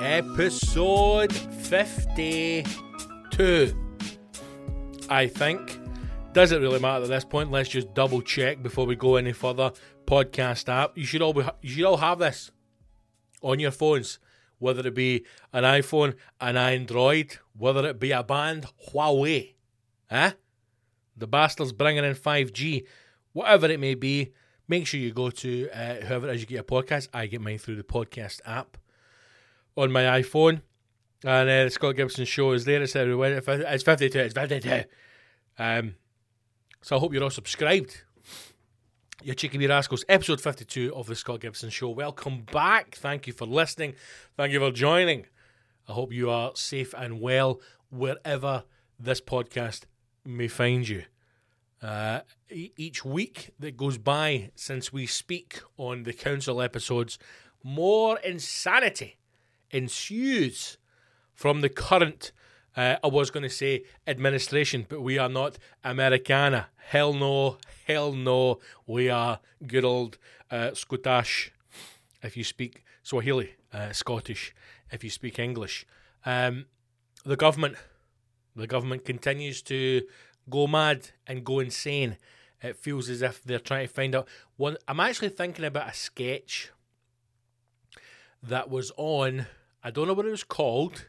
Episode 52. I think. Does it really matter at this point? Let's just double check before we go any further. Podcast app. You should all be, you should all have this on your phones, whether it be an iPhone, an Android, whether it be a band, Huawei. Eh? The bastards bringing in 5G, whatever it may be. Make sure you go to uh, whoever it is you get your podcast. I get mine through the podcast app on my iPhone. And uh, the Scott Gibson show is there. It's, everywhere. it's 52. It's 52. Um, so I hope you're all subscribed. Your Cheeky Wee Rascals, episode 52 of the Scott Gibson Show. Welcome back. Thank you for listening. Thank you for joining. I hope you are safe and well wherever this podcast may find you. Uh, each week that goes by since we speak on the council episodes, more insanity ensues from the current, uh, I was going to say administration, but we are not Americana. Hell no, hell no. We are good old uh, Scottish, if you speak Swahili, uh, Scottish, if you speak English. Um, the government, the government continues to go mad and go insane. It feels as if they're trying to find out. One, I'm actually thinking about a sketch that was on I don't know what it was called.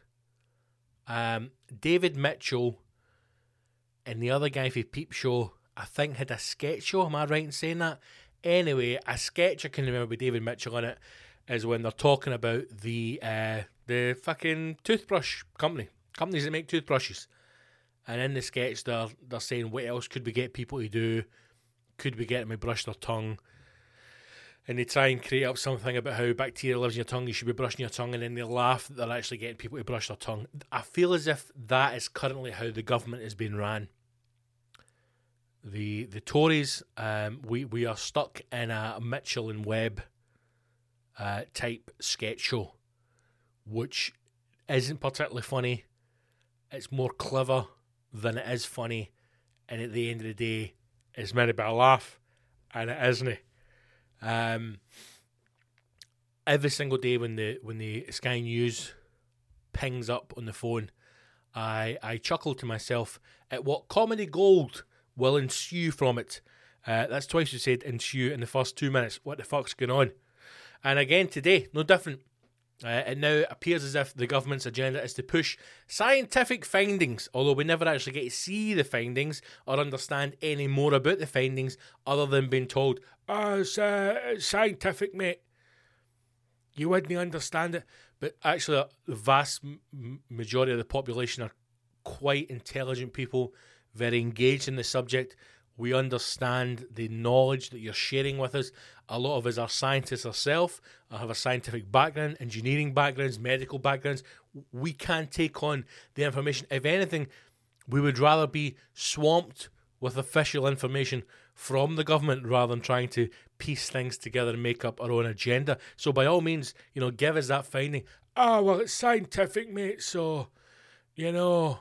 Um, David Mitchell and the other guy for Peep Show, I think, had a sketch show. Am I right in saying that? Anyway, a sketch I can remember with David Mitchell on it is when they're talking about the uh, the fucking toothbrush company, companies that make toothbrushes. And in the sketch, they're they're saying, what else could we get people to do? Could we get them to brush their tongue? And they try and create up something about how bacteria lives in your tongue, you should be brushing your tongue, and then they laugh that they're actually getting people to brush their tongue. I feel as if that is currently how the government is being ran. The the Tories, um, we, we are stuck in a Mitchell and Webb uh, type sketch show, which isn't particularly funny. It's more clever than it is funny, and at the end of the day, it's meant to be a laugh, and it isn't. Um, every single day when the when the Sky News pings up on the phone, I I chuckle to myself at what comedy gold will ensue from it. Uh, that's twice you said ensue in the first two minutes. What the fuck's going on? And again today, no different. Uh, it now appears as if the government's agenda is to push scientific findings, although we never actually get to see the findings or understand any more about the findings other than being told, it's, uh, scientific, mate. You wouldn't understand it. But actually, the vast majority of the population are quite intelligent people, very engaged in the subject. We understand the knowledge that you're sharing with us. A lot of us are scientists ourselves, I have a scientific background, engineering backgrounds, medical backgrounds. We can take on the information. If anything, we would rather be swamped with official information from the government rather than trying to piece things together and make up our own agenda. So by all means, you know, give us that finding. Oh well it's scientific, mate, so you know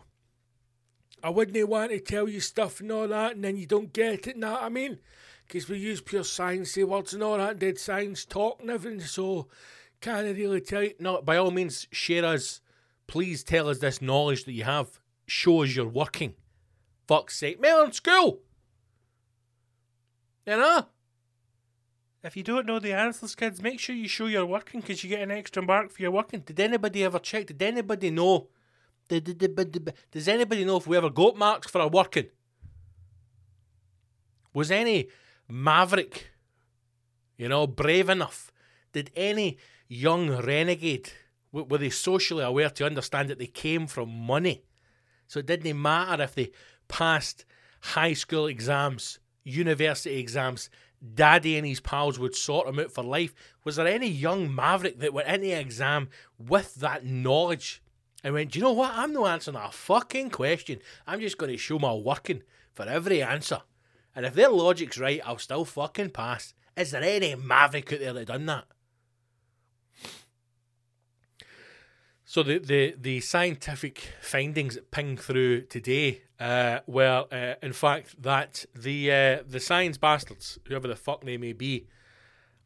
I wouldn't want to tell you stuff and all that, and then you don't get it, what I mean? Because we use pure science eh, words and all that, dead science talk and everything, so can't really tell you. No, by all means, share us. Please tell us this knowledge that you have. Show us you're working. Fuck's sake. Mail in school! You know? If you don't know the answers, kids, make sure you show you're working because you get an extra mark for your working. Did anybody ever check? Did anybody know does anybody know if we ever got marks for our working? Was any maverick, you know, brave enough? Did any young renegade, were they socially aware to understand that they came from money? So it didn't matter if they passed high school exams, university exams, daddy and his pals would sort him out for life. Was there any young maverick that went into exam with that knowledge I went, Do you know what? I'm not answering a fucking question. I'm just going to show my working for every answer. And if their logic's right, I'll still fucking pass. Is there any maverick out there that done that? So the, the, the scientific findings that ping through today uh, were, uh, in fact, that the uh, the science bastards, whoever the fuck they may be,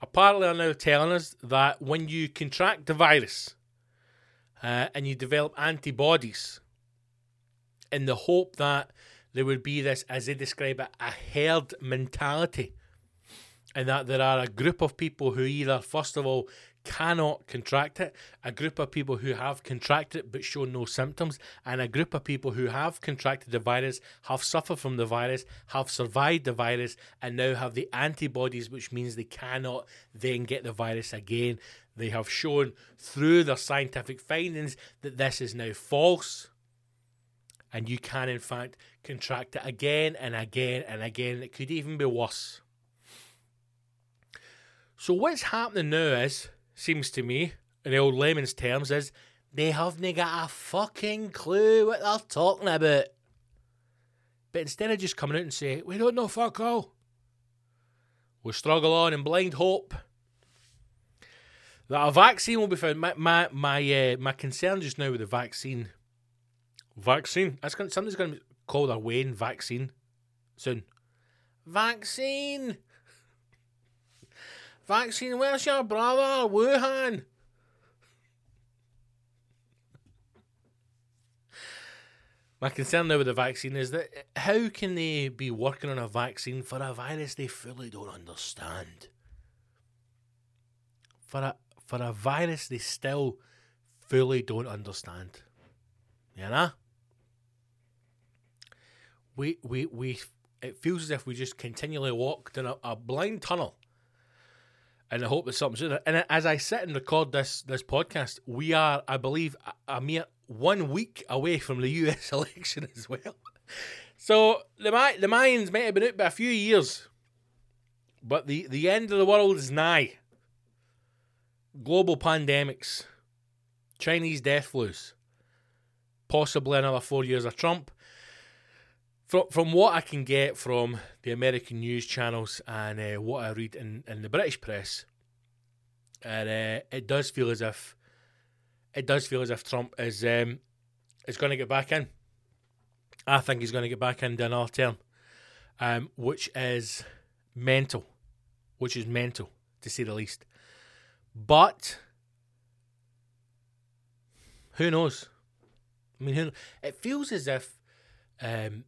apparently are now telling us that when you contract the virus, uh, and you develop antibodies in the hope that there would be this, as they describe it, a herd mentality. And that there are a group of people who either, first of all, cannot contract it, a group of people who have contracted it but show no symptoms, and a group of people who have contracted the virus, have suffered from the virus, have survived the virus, and now have the antibodies, which means they cannot then get the virus again. They have shown through their scientific findings that this is now false. And you can, in fact, contract it again and again and again. It could even be worse. So, what's happening now is, seems to me, in the old layman's terms, is they haven't got a fucking clue what they're talking about. But instead of just coming out and saying, we don't know fuck all, we struggle on in blind hope that a vaccine will be found. My my my, uh, my concern just now with the vaccine. Vaccine. That's going. Somebody's going to call their Wayne vaccine soon. Vaccine. Vaccine. Where's your brother, Wuhan? My concern now with the vaccine is that how can they be working on a vaccine for a virus they fully don't understand? For a for a virus they still fully don't understand. You know? We we we it feels as if we just continually walked in a, a blind tunnel and I hope that something And as I sit and record this this podcast, we are, I believe, a, a mere one week away from the US election as well. So the the Mayans might have been out by a few years, but the, the end of the world is nigh global pandemics, Chinese death flus, possibly another four years of Trump. From, from what I can get from the American news channels and uh, what I read in, in the British press, and uh, it does feel as if it does feel as if Trump is um, is going to get back in. I think he's going to get back in another term, um, which is mental, which is mental to say the least. But who knows? I mean, who, it feels as if um,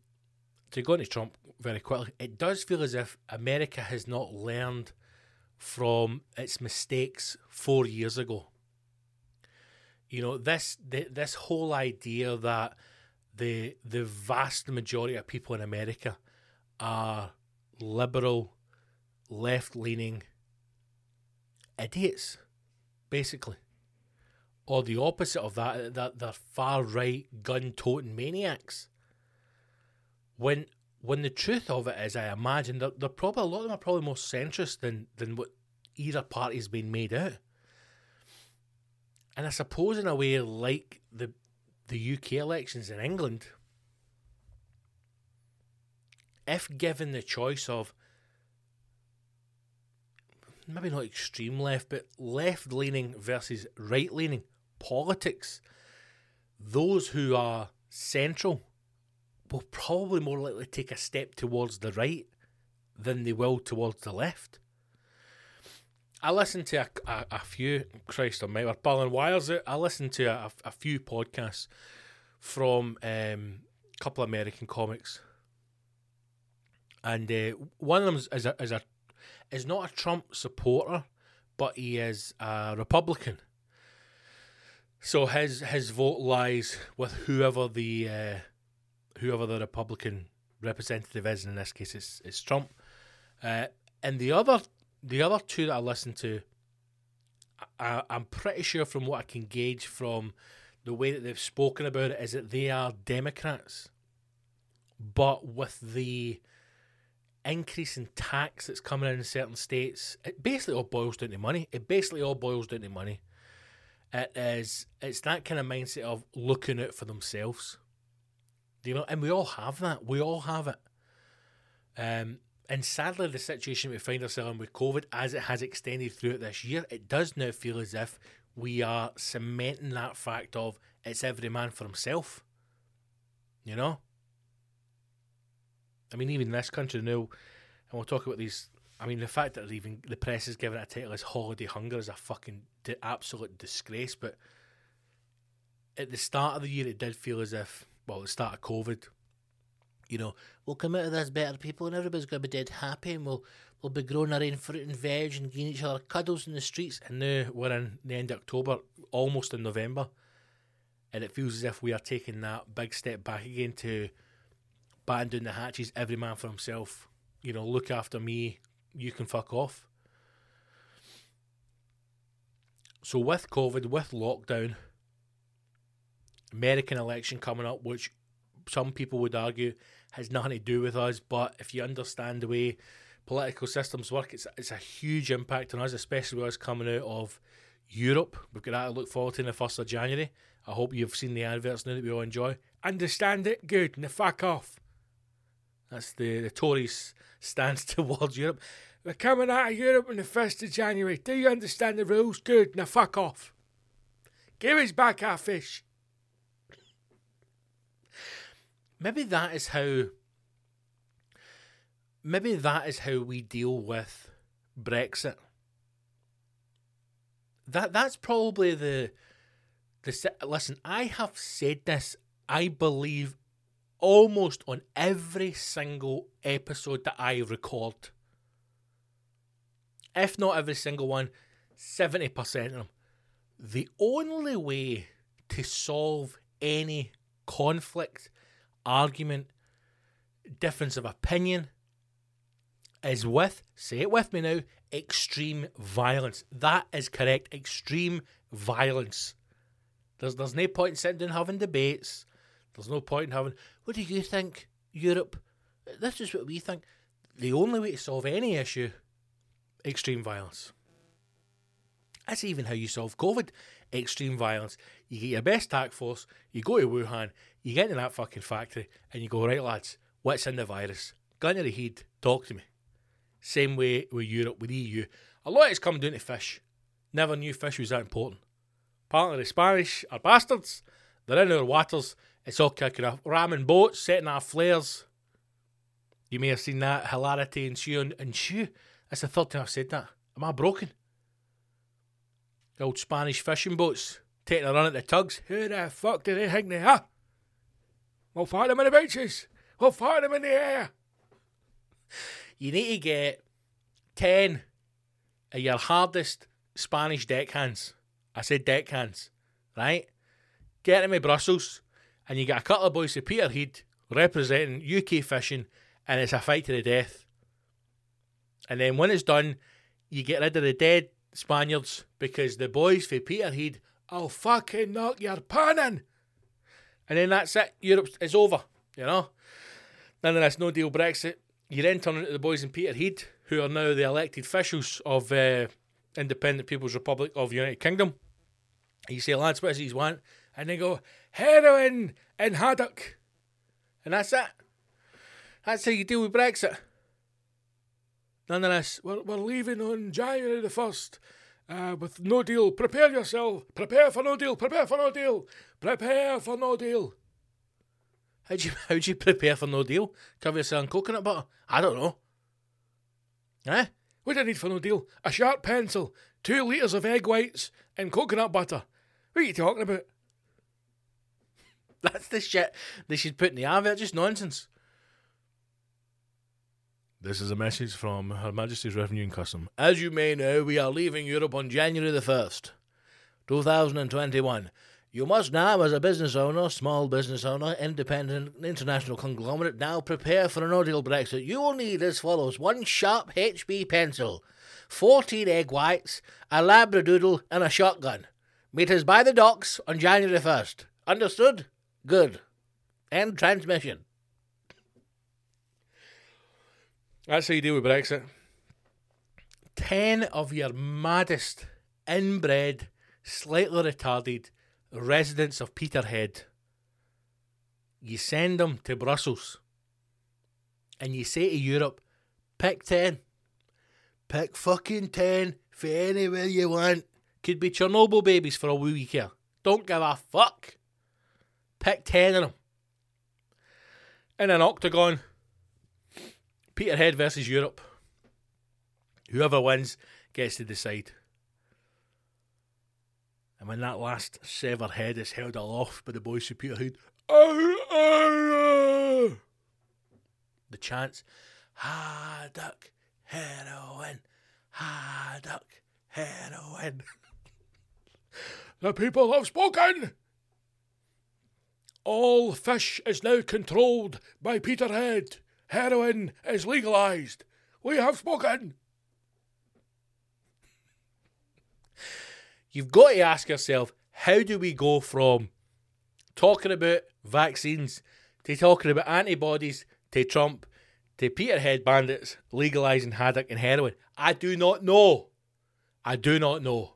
to go into Trump very quickly. It does feel as if America has not learned from its mistakes four years ago. You know, this th- this whole idea that the the vast majority of people in America are liberal, left leaning idiots, basically. Or the opposite of that, that they're far right gun toting maniacs. When when the truth of it is, I imagine that they're probably a lot of them are probably more centrist than than what either party's been made out. And I suppose in a way, like the the UK elections in England, if given the choice of maybe not extreme left, but left leaning versus right leaning politics, those who are central will probably more likely take a step towards the right than they will towards the left. I listened to a, a, a few, Christ almighty, we're pulling wires out. I listened to a, a few podcasts from um, a couple of American comics. And uh, one of them is a, is a is not a Trump supporter, but he is a Republican. So his his vote lies with whoever the uh, whoever the Republican representative is. In this case, it's, it's Trump. Uh, and the other the other two that I listened to, I, I'm pretty sure from what I can gauge from the way that they've spoken about it is that they are Democrats, but with the increase in tax that's coming in in certain states, it basically all boils down to money. It basically all boils down to money. It is it's that kind of mindset of looking out for themselves. Know? And we all have that. We all have it. Um, and sadly, the situation we find ourselves in with COVID, as it has extended throughout this year, it does now feel as if we are cementing that fact of it's every man for himself. You know? I mean, even in this country now, and we'll talk about these. I mean, the fact that even the press is giving it a title as holiday hunger is a fucking di- absolute disgrace. But at the start of the year, it did feel as if, well, the start of COVID, you know, we'll come out of this better people and everybody's going to be dead happy and we'll we'll be growing our own fruit and veg and giving each other cuddles in the streets. And now we're in the end of October, almost in November, and it feels as if we are taking that big step back again to batten down the hatches, every man for himself. You know, look after me, you can fuck off. So with COVID, with lockdown, American election coming up, which some people would argue has nothing to do with us, but if you understand the way political systems work, it's it's a huge impact on us, especially with us coming out of Europe. We've got that to look forward to in the first of January. I hope you've seen the adverts now that we all enjoy. Understand it? Good. Now fuck off. That's the, the Tories' stance towards Europe. We're coming out of Europe on the 1st of January. Do you understand the rules? Good. Now fuck off. Give us back our fish. Maybe that is how. Maybe that is how we deal with Brexit. That that's probably the the listen. I have said this. I believe almost on every single episode that I record. If not every single one, 70% of them. The only way to solve any conflict, argument, difference of opinion is with, say it with me now, extreme violence. That is correct. Extreme violence. There's, there's no point in sitting down having debates. There's no point in having, what do you think, Europe? This is what we think. The only way to solve any issue, extreme violence. That's even how you solve COVID. Extreme violence. You get your best task force, you go to Wuhan, you get in that fucking factory, and you go, right, lads, what's in the virus? Gun to the head, talk to me. Same way with Europe, with EU. A lot has come down to fish. Never knew fish was that important. Apparently, the Spanish are bastards. They're in our waters it's all kicking off. Ramming boats, setting off flares. You may have seen that hilarity ensue and ensue. That's the third time I've said that. Am I broken? The old Spanish fishing boats taking a run at the tugs. Who the fuck do they think they are? We'll fight them in the beaches. We'll fight them in the air. You need to get 10 of your hardest Spanish deckhands. I said deckhands. right? Get him to Brussels, and you get a couple of boys to Peterhead representing UK fishing, and it's a fight to the death. And then when it's done, you get rid of the dead Spaniards because the boys for Peterhead I'll fucking knock your pan in. And then that's it. Europe is over, you know? Nonetheless, no deal Brexit. You then turn into the boys in Peterhead, who are now the elected officials of uh, Independent People's Republic of United Kingdom. You say, lads, what is you want? And they go, heroin and haddock. And that's it. That's how you deal with Brexit. Nonetheless. We're, we're leaving on January the 1st uh, with no deal. Prepare yourself. Prepare for no deal. Prepare for no deal. Prepare for no deal. How'd you, how'd you prepare for no deal? Cover yourself in coconut butter? I don't know. Eh? What do I need for no deal? A sharp pencil, two litres of egg whites, and coconut butter. What are you talking about? That's the shit they should put in the advert. Just nonsense. This is a message from Her Majesty's Revenue and Custom. As you may know, we are leaving Europe on January the 1st, 2021. You must now, as a business owner, small business owner, independent, international conglomerate, now prepare for an ordeal Brexit. You will need as follows one sharp HB pencil, 14 egg whites, a labradoodle, and a shotgun. Meet us by the docks on January 1st. Understood? Good. End transmission. That's how you deal with Brexit. Ten of your maddest, inbred, slightly retarded residents of Peterhead. You send them to Brussels and you say to Europe, pick 10. Pick fucking 10 for anywhere you want. Could be Chernobyl babies for a week here. Don't give a fuck. Pick 10 of them. In an octagon, Peterhead versus Europe. Whoever wins gets to decide. And when that last severed head is held aloft by the boys of Peterhead, the chants, Haddock, heroin, Haddock, heroin. the people have spoken! All fish is now controlled by Peterhead. Heroin is legalised. We have spoken. You've got to ask yourself how do we go from talking about vaccines to talking about antibodies to Trump to Peterhead bandits legalising haddock and heroin? I do not know. I do not know.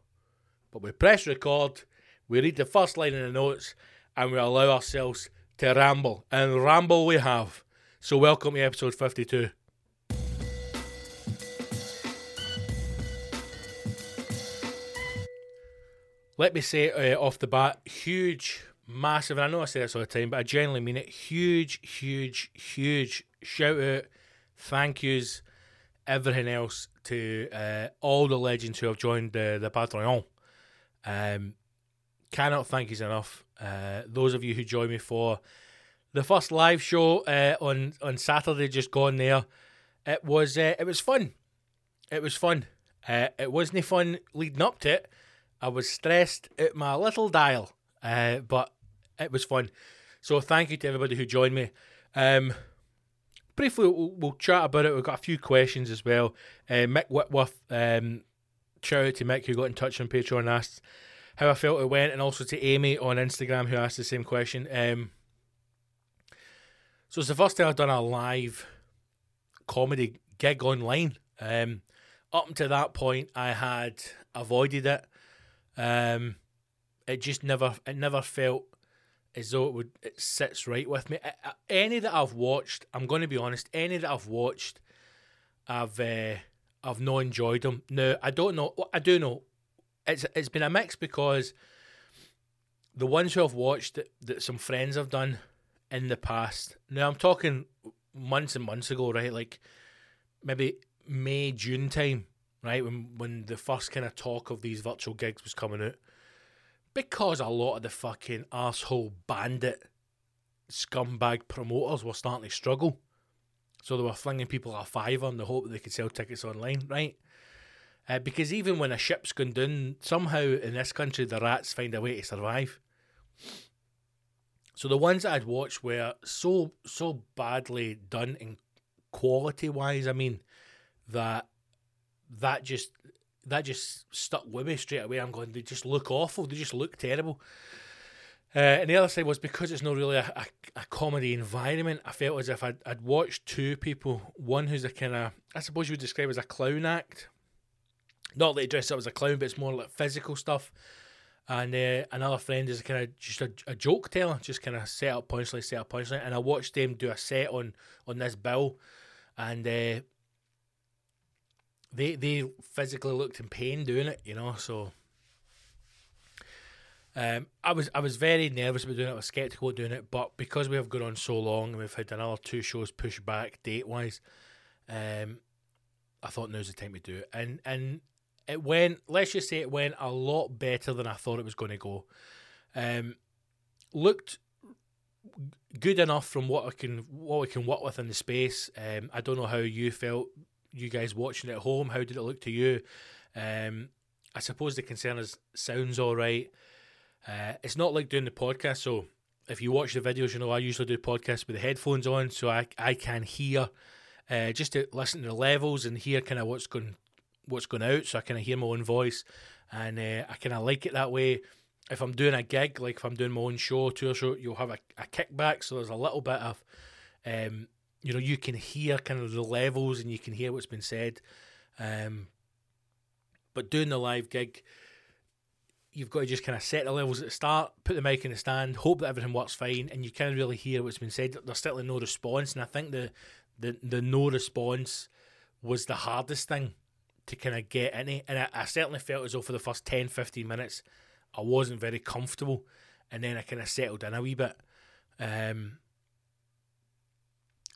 But we press record, we read the first line in the notes, and we allow ourselves to ramble. And ramble we have. So, welcome to episode 52. Let me say uh, off the bat, huge, massive, and I know I say this all the time, but I genuinely mean it. Huge, huge, huge shout out, thank yous, everything else to uh, all the legends who have joined the, the Patreon. Um, cannot thank yous enough. Uh, those of you who join me for the first live show uh, on on Saturday, just gone there. It was uh, it was fun. It was fun. Uh, it wasn't fun leading up to it. I was stressed at my little dial, uh, but it was fun. So thank you to everybody who joined me. Um, briefly, we'll, we'll, chat about it. We've got a few questions as well. Uh, Mick Whitworth, um, shout out to Mick who got in touch on Patreon asked how I felt it went, and also to Amy on Instagram who asked the same question. Um, so it's the first time I've done a live comedy gig online. Um, up until that point, I had avoided it. Um, it just never, it never felt as though it would, it sits right with me. Any that I've watched, I'm going to be honest. Any that I've watched, I've, uh, I've not enjoyed them. No, I don't know. I do know. It's, it's been a mix because the ones who I've watched that, that some friends have done in the past. Now I'm talking months and months ago, right? Like maybe May, June time, right? When when the first kind of talk of these virtual gigs was coming out. Because a lot of the fucking asshole bandit scumbag promoters were starting to struggle. So they were flinging people a fiver in the hope that they could sell tickets online, right? Uh, because even when a ship's gone down, somehow in this country the rats find a way to survive. So the ones that I'd watched were so so badly done in quality wise. I mean, that that just that just stuck with me straight away. I'm going, they just look awful. They just look terrible. Uh, and the other side was because it's not really a, a, a, comedy environment. I felt as if I'd, I'd watched two people. One who's a kind of, I suppose you would describe as a clown act. Not that he dressed up as a clown, but it's more like physical stuff. And uh, another friend is kind of just a, a, joke teller, just kind of set up punchline, set up punchline. And I watched them do a set on on this bill, and uh, they they physically looked in pain doing it, you know. So um, I was I was very nervous about doing it. I was skeptical of doing it, but because we have gone on so long and we've had another two shows pushed back date wise, um, I thought now's the time to do it. And and it went. Let's just say it went a lot better than I thought it was going to go. Um, looked good enough from what I can what we can work with in the space. Um, I don't know how you felt, you guys watching at home. How did it look to you? Um, I suppose the concern is sounds all right. Uh, it's not like doing the podcast. So if you watch the videos, you know I usually do podcasts with the headphones on, so I I can hear uh, just to listen to the levels and hear kind of what's going what's going out. So I kind of hear my own voice, and uh, I kind of like it that way. If I'm doing a gig, like if I'm doing my own show, tour show, you'll have a, a kickback. So there's a little bit of, um, you know, you can hear kind of the levels and you can hear what's been said. Um, but doing the live gig, you've got to just kind of set the levels at the start, put the mic in the stand, hope that everything works fine, and you can't really hear what's been said. There's certainly no response, and I think the the the no response was the hardest thing to kind of get in And I, I, certainly felt as though for the first 10, 15 minutes, I wasn't very comfortable, and then I kind of settled in a wee bit. Um,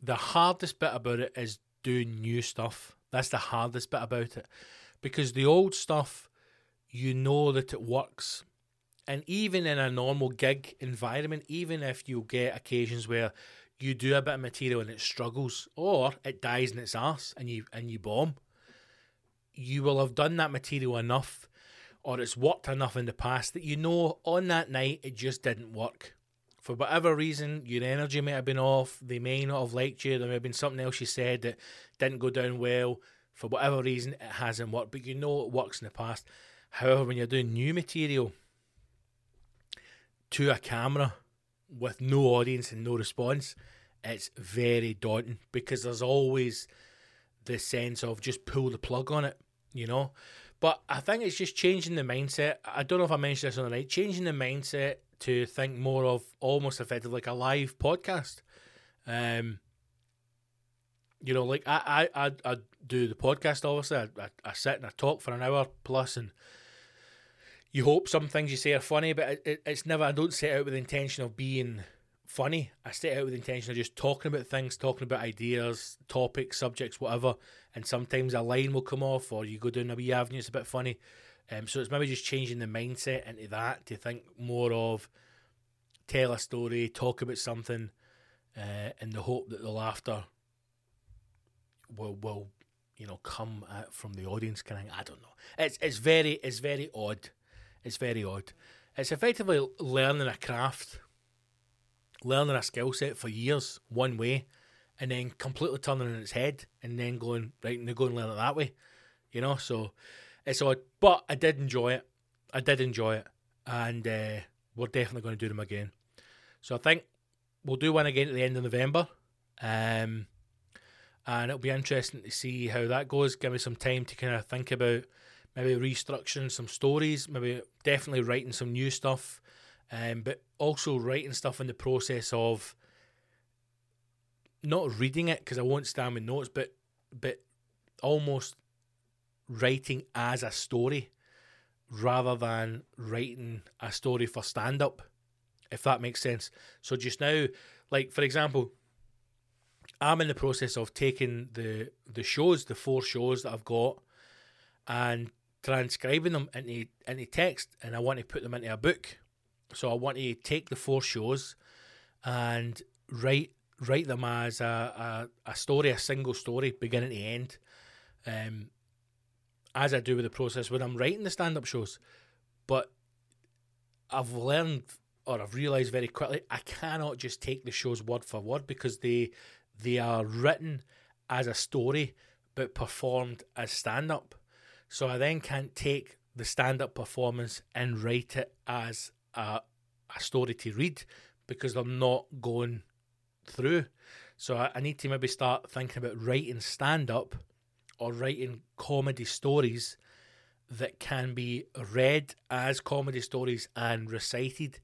the hardest bit about it is doing new stuff. That's the hardest bit about it, because the old stuff you know that it works. And even in a normal gig environment, even if you get occasions where you do a bit of material and it struggles or it dies in its ass and you and you bomb, you will have done that material enough or it's worked enough in the past that you know on that night it just didn't work. For whatever reason, your energy may have been off, they may not have liked you, there may have been something else you said that didn't go down well. For whatever reason, it hasn't worked, but you know it works in the past. However, when you're doing new material to a camera with no audience and no response, it's very daunting because there's always the sense of just pull the plug on it, you know. But I think it's just changing the mindset. I don't know if I mentioned this on the night, changing the mindset to think more of almost effectively like a live podcast. Um, you know, like I, I, I, I do the podcast. Obviously, I, I, I sit and I talk for an hour plus, and you hope some things you say are funny, but it, it, it's never. I don't set out with the intention of being funny. I set out with the intention of just talking about things, talking about ideas, topics, subjects, whatever. And sometimes a line will come off, or you go down a wee avenue. It's a bit funny. Um, so it's maybe just changing the mindset into that to think more of tell a story, talk about something, uh, in the hope that the laughter will will you know come from the audience. Kind of, I don't know. It's it's very it's very odd. It's very odd. It's effectively learning a craft, learning a skill set for years one way, and then completely turning in its head, and then going right and and learn it that way. You know, so it's odd, but I did enjoy it. I did enjoy it, and uh, we're definitely going to do them again. So I think we'll do one again at the end of November. Um, and it'll be interesting to see how that goes. Give me some time to kind of think about maybe restructuring some stories, maybe definitely writing some new stuff, um, but also writing stuff in the process of not reading it because I won't stand with notes, but but almost writing as a story rather than writing a story for stand up, if that makes sense. So just now, like for example, I'm in the process of taking the the shows, the four shows that I've got, and transcribing them into into text, and I want to put them into a book. So I want to take the four shows and write write them as a, a, a story, a single story, beginning to end. Um, as I do with the process when I'm writing the stand up shows. But I've learned or I've realised very quickly I cannot just take the shows word for word because they they are written as a story but performed as stand up. So I then can't take the stand up performance and write it as a, a story to read because they're not going through. So I, I need to maybe start thinking about writing stand up or writing comedy stories that can be read as comedy stories and recited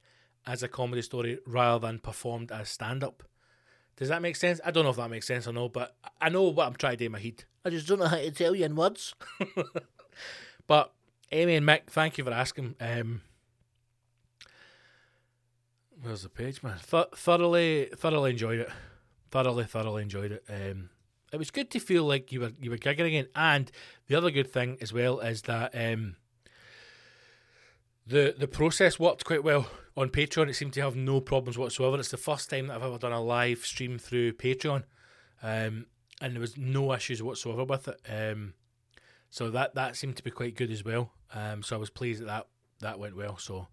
as a comedy story rather than performed as stand up. Does that make sense? I don't know if that makes sense or no, but I know what I'm trying to do in my head. I just don't know how to tell you in words. but Amy and Mick, thank you for asking. Um, where's the page, man? Th- thoroughly, thoroughly enjoyed it. Thoroughly, thoroughly enjoyed it. Um, it was good to feel like you were you were gigging again. And the other good thing as well is that um, the the process worked quite well on Patreon. It seemed to have no problems whatsoever. It's the first time that I've ever done a live stream through Patreon, um, and there was no issues whatsoever with it. Um, so that that seemed to be quite good as well. Um, so I was pleased that that, that went well. So,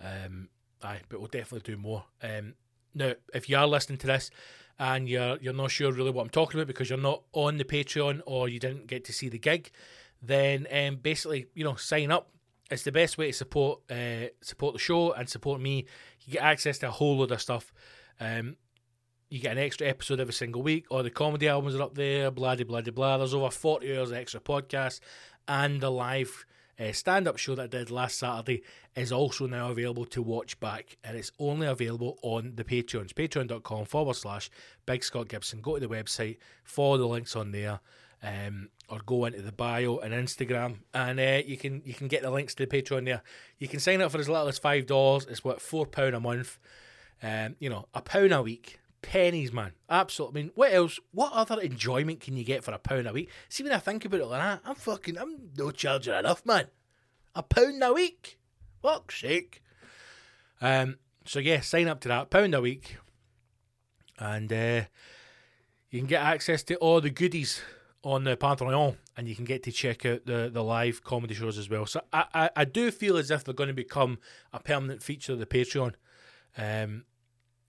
um, aye, but we'll definitely do more. Um, now, if you are listening to this and you're you're not sure really what I'm talking about because you're not on the Patreon or you didn't get to see the gig, then um, basically you know sign up. It's the best way to support uh, support the show and support me. You get access to a whole load of stuff. Um, you get an extra episode every single week. All the comedy albums are up there. Blah blah blah blah. There's over forty hours of extra podcasts and the live uh, stand up show that I did last Saturday is also now available to watch back, and it's only available on the Patreons. Patreon.com forward slash Big Scott Gibson. Go to the website, follow the links on there. Um, or go into the bio and Instagram, and uh, you can you can get the links to the Patreon there. You can sign up for as little as five dollars. It's what four pound a month. Um, you know, a pound a week pennies, man. Absolutely. I mean, what else? What other enjoyment can you get for a pound a week? See, when I think about it like that, I'm fucking, I'm no charging enough, man. A pound a week? Fuck's sake. Um, so yeah, sign up to that pound a week, and uh, you can get access to all the goodies on the Patreon, and you can get to check out the the live comedy shows as well. So I I, I do feel as if they're going to become a permanent feature of the Patreon. Um,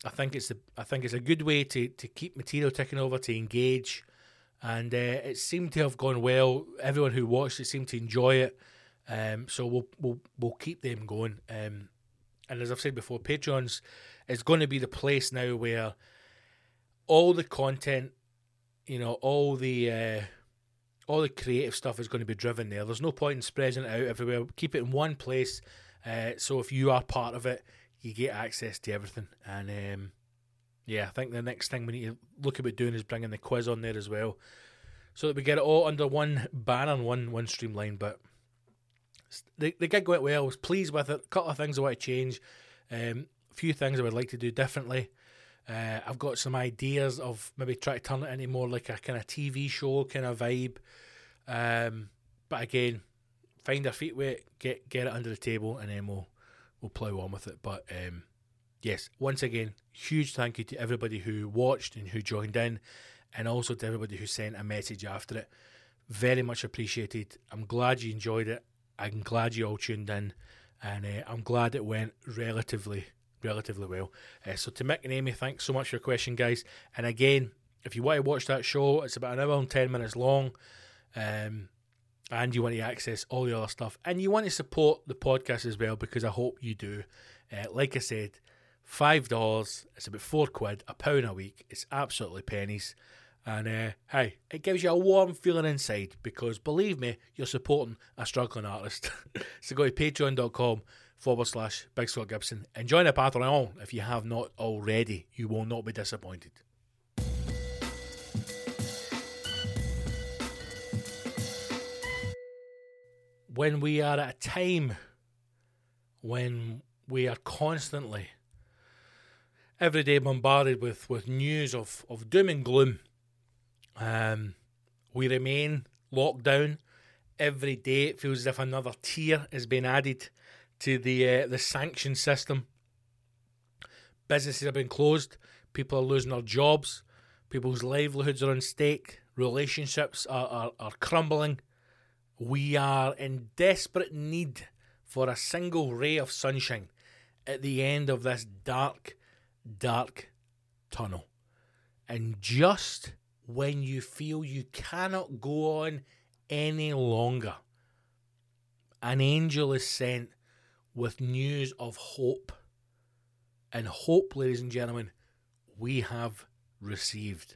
I think it's a I think it's a good way to to keep material ticking over to engage, and uh, it seemed to have gone well. Everyone who watched it seemed to enjoy it, um, so we'll we'll we'll keep them going. Um, and as I've said before, Patreons is going to be the place now where all the content, you know, all the uh, all the creative stuff is going to be driven there. There's no point in spreading it out everywhere. Keep it in one place. Uh, so if you are part of it, you get access to everything. And um, yeah, I think the next thing we need to look about doing is bringing the quiz on there as well, so that we get it all under one banner and one one streamline. But the the gig went well. I was pleased with it. A couple of things I want to change. Um, a few things I would like to do differently. Uh, I've got some ideas of maybe try to turn it into more like a kind of TV show kind of vibe. Um, but again, find our feet wet, get get it under the table, and then we'll we'll plough on with it. But um, yes, once again, huge thank you to everybody who watched and who joined in, and also to everybody who sent a message after it. Very much appreciated. I'm glad you enjoyed it. I'm glad you all tuned in, and uh, I'm glad it went relatively relatively well. Uh, so to Mick and Amy, thanks so much for your question, guys. And again, if you want to watch that show, it's about an hour and ten minutes long. Um, and you want to access all the other stuff, and you want to support the podcast as well because I hope you do. Uh, like I said, five dollars, it's about four quid, a pound a week. It's absolutely pennies, and uh, hey, it gives you a warm feeling inside because believe me, you're supporting a struggling artist. so go to patreon.com forward slash Big Scott Gibson and join the Patreon if you have not already. You will not be disappointed. When we are at a time when we are constantly every day bombarded with, with news of, of doom and gloom. Um, we remain locked down. Every day it feels as if another tier is being added to the uh, the sanction system. Businesses have been closed. People are losing their jobs. People's livelihoods are on stake. Relationships are, are, are crumbling We are in desperate need for a single ray of sunshine at the end of this dark, dark tunnel. And just when you feel you cannot go on any longer, an angel is sent with news of hope. And hope, ladies and gentlemen, we have received.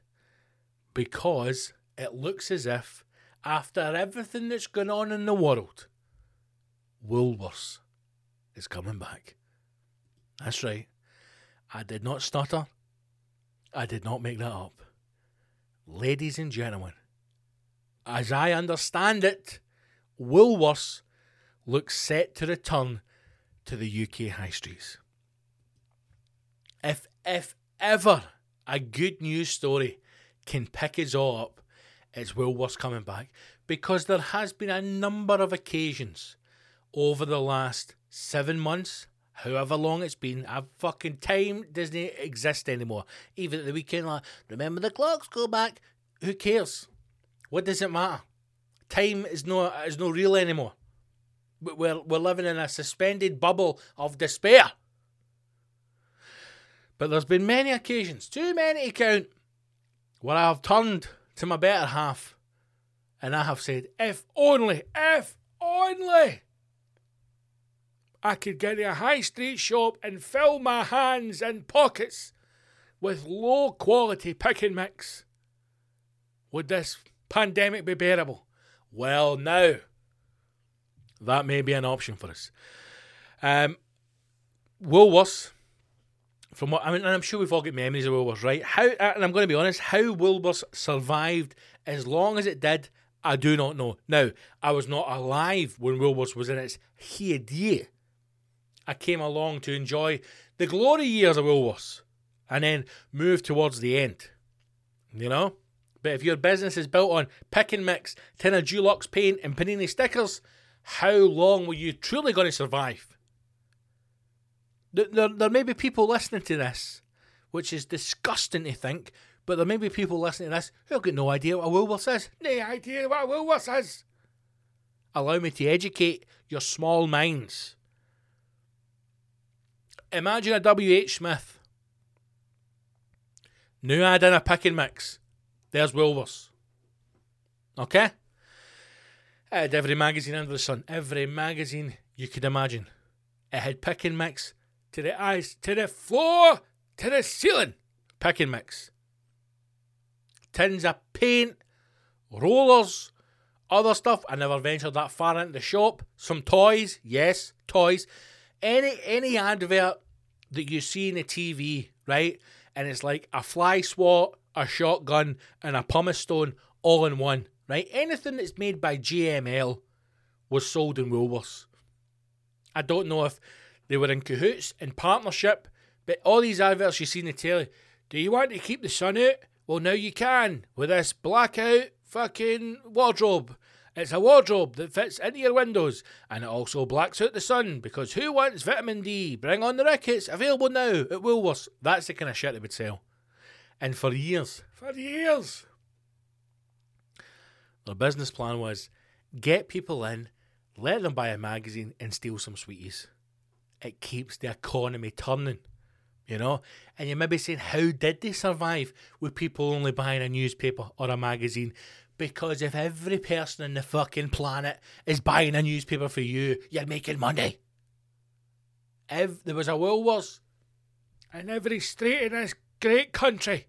Because it looks as if, after everything that's going on in the world, Woolworths is coming back. That's right. I did not stutter. I did not make that up. Ladies and gentlemen, as I understand it, Woolworths looks set to return to the UK high streets. If if ever a good news story can pick us all up, it's Woolworths coming back because there has been a number of occasions over the last seven months, however long it's been. A fucking time doesn't exist anymore. Even at the weekend, like remember the clocks go back. Who cares? What does it matter? Time is no is no real anymore. We're we're living in a suspended bubble of despair. But there's been many occasions, too many to count, where I have turned to my better half and I have said, if only, if only I could get a high street shop and fill my hands and pockets with low quality pick and mix. Would this pandemic be bearable? Well, now that may be an option for us. Um, Woolworths from what I mean, and I'm sure we've all got memories of Woolworths, right? How, and I'm going to be honest, how Woolworths survived as long as it did, I do not know. Now, I was not alive when Woolworths was in its heyday. I came along to enjoy the glory years of Woolworths and then move towards the end. You know? But if your business is built on pick and mix, tin of Dulux paint, and panini stickers, how long were you truly going to survive? There, there may be people listening to this, which is disgusting to think, but there may be people listening to this who've got no idea what a Woolworths is. No idea what a Woolworths is. Allow me to educate your small minds. Imagine a W.H. Smith. New ad in a pick and mix. There's Woolworths. Okay? Had every magazine under the sun. Every magazine you could imagine. It had pick and mix to the eyes, to the floor, to the ceiling. Pick and mix. Tins of paint, rollers, other stuff. I never ventured that far into the shop. Some toys, yes, toys. Any any advert that you see in the TV, right? And it's like a fly swat, a shotgun, and a pumice stone all in one, right? Anything that's made by JML was sold in Woolworths. I don't know if they were in cahoots, in partnership. But all these adverts you see in the telly, do you want to keep the sun out? Well, now you can with this blackout fucking wardrobe. It's a wardrobe that fits into your windows and it also blacks out the sun because who wants vitamin D? Bring on the rickets, available now at Woolworths. That's the kind of shit they would sell. And for years, for years, their business plan was get people in, let them buy a magazine and steal some sweeties it keeps the economy turning. You know? And you may be saying, how did they survive with people only buying a newspaper or a magazine? Because if every person on the fucking planet is buying a newspaper for you, you're making money. If there was a Woolworths in every street in this great country,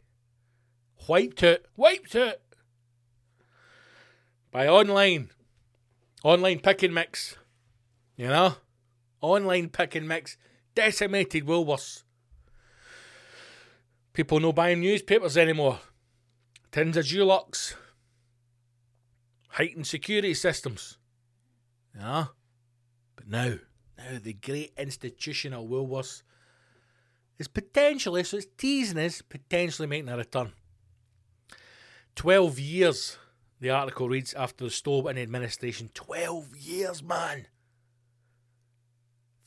wiped it, wiped it by online, online pick and mix, you know? Online pick and mix decimated Woolworths. People no buying newspapers anymore. Tins of Dulux. Heightened security systems. Yeah. But now, now the great institutional Woolworths is potentially, so it's teasing us, potentially making a return. 12 years, the article reads, after the Stowe in administration. 12 years, man.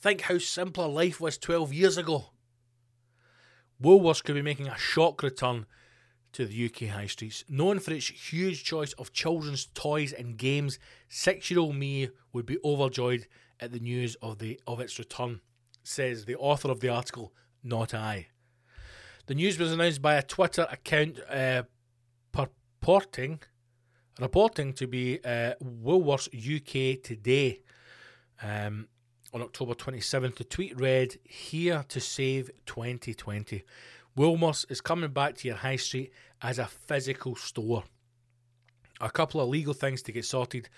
Think how simpler life was 12 years ago. Woolworths could be making a shock return to the UK high streets. Known for its huge choice of children's toys and games, six year old me would be overjoyed at the news of, the, of its return, says the author of the article, Not I. The news was announced by a Twitter account uh, purporting, reporting to be uh, Woolworths UK Today. Um, on October 27th, the tweet read, Here to save 2020. Woolworths is coming back to your high street as a physical store. A couple of legal things to get sorted,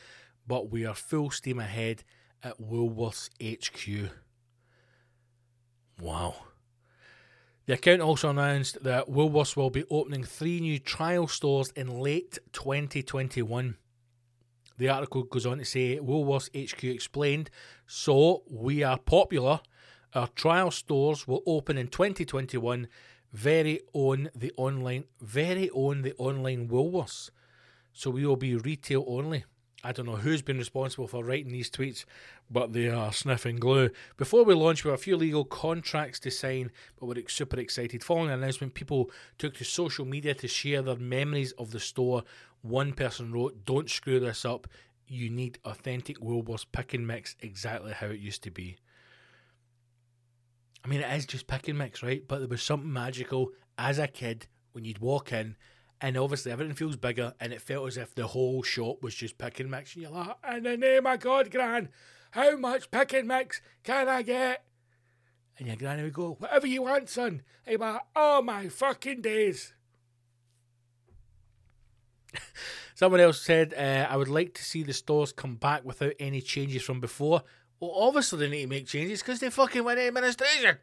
but we are full steam ahead at Woolworths HQ. Wow. The account also announced that Woolworths will be opening three new trial stores in late 2021. The article goes on to say Woolworths HQ explained, so we are popular. Our trial stores will open in 2021. Very own the online, very own the online Woolworths. So we will be retail only. I don't know who's been responsible for writing these tweets, but they are sniffing glue. Before we launch, we have a few legal contracts to sign, but we're super excited. Following the announcement, people took to social media to share their memories of the store. One person wrote, Don't screw this up. You need authentic Woolworths pick and mix exactly how it used to be. I mean, it is just pick and mix, right? But there was something magical as a kid when you'd walk in and obviously everything feels bigger and it felt as if the whole shop was just pick and mix. And you're like, in the name of God, Gran, how much pick and mix can I get? And your granny would go, whatever you want, son. And you're like, oh my fucking days. Someone else said, uh, I would like to see the stores come back without any changes from before. Well, obviously they need to make changes because they fucking went administration.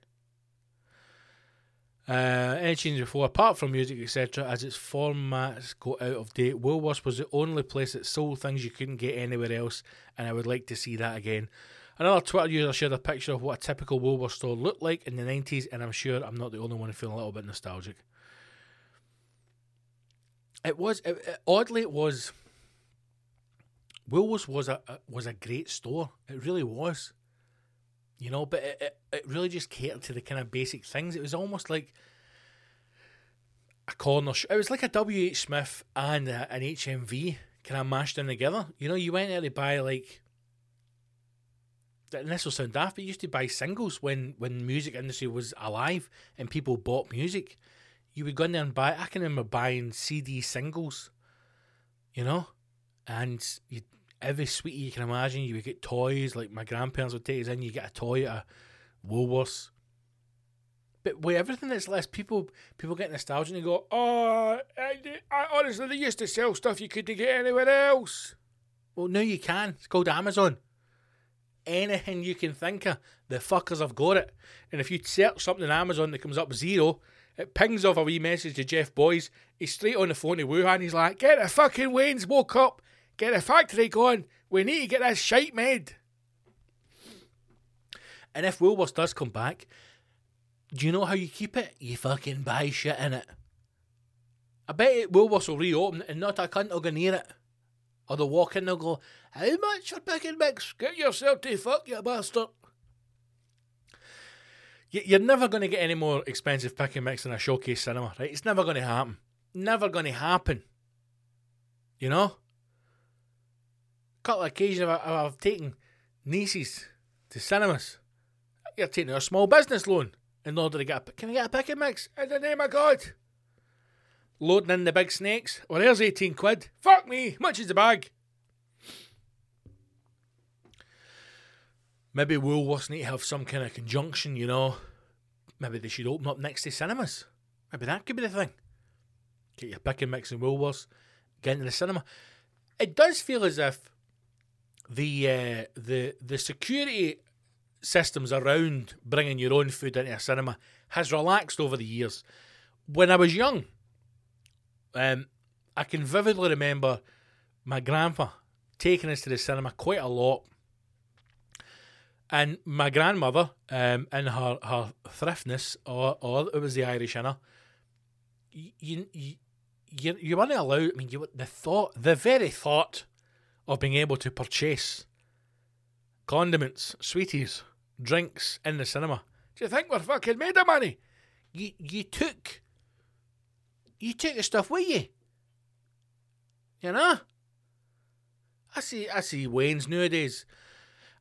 Uh, any changes before, apart from music, etc., as its formats go out of date. Woolworths was the only place that sold things you couldn't get anywhere else, and I would like to see that again. Another Twitter user shared a picture of what a typical Woolworths store looked like in the 90s, and I'm sure I'm not the only one feeling a little bit nostalgic. It was, it, it, oddly, it was. Woolworths was a, a, was a great store. It really was you know, but it, it, it really just catered to the kind of basic things. It was almost like a corner. Sh- it was like a WH Smith and a, an HMV kind of mashed in together. You know, you went there to buy like. And this will sound daft, but you used to buy singles when when music industry was alive and people bought music. You would go in there and buy. I can remember buying CD singles, you know, and you every sweetie you can imagine. You would get toys, like my grandparents would take us in, you get a toy at a Woolworths. But with everything that's less, people people get nostalgic and go, oh, I, I, honestly, they used to sell stuff you couldn't get anywhere else. Well, now you can. It's called Amazon. Anything you can think of, the fuckers have got it. And if you search something on Amazon that comes up zero, it pings off a wee message to Jeff Bezos. He's straight on the phone to Wuhan. He's like, get the fucking Wayne's woke up. Get a factory going. We need to get this shite made. And if Woolworths does come back, do you know how you keep it? You fucking buy shit in it. I bet it Woolworths will reopen and not a cunt will go near it. Or they'll walk in and they'll go, How much for pick and mix? Get yourself to fuck, you bastard. You're never going to get any more expensive pick and mix than a showcase cinema, right? It's never going to happen. Never going to happen. You know? couple of occasions I've, I've taken nieces to cinemas. You're taking a small business loan in order to get a, can I get a pick and mix? In the name of God. Loading in the big snakes. Well, there's 18 quid. Fuck me. Much is the bag? Maybe Woolworths need to have some kind of conjunction, you know. Maybe they should open up next to cinemas. Maybe that could be the thing. Get your pick and mix in Woolworths, get into the cinema. It does feel as if the uh, the the security systems around bringing your own food into a cinema has relaxed over the years. When I was young, um, I can vividly remember my grandpa taking us to the cinema quite a lot. And my grandmother, um, in her, her thriftness, or, or it was the Irish in her, you, you, you, you weren't allowed, I mean, you, the thought, the very thought of being able to purchase condiments, sweeties, drinks in the cinema. Do you think we're fucking made of money? You you took you take the stuff with you. You know? I see I see Wayne's nowadays.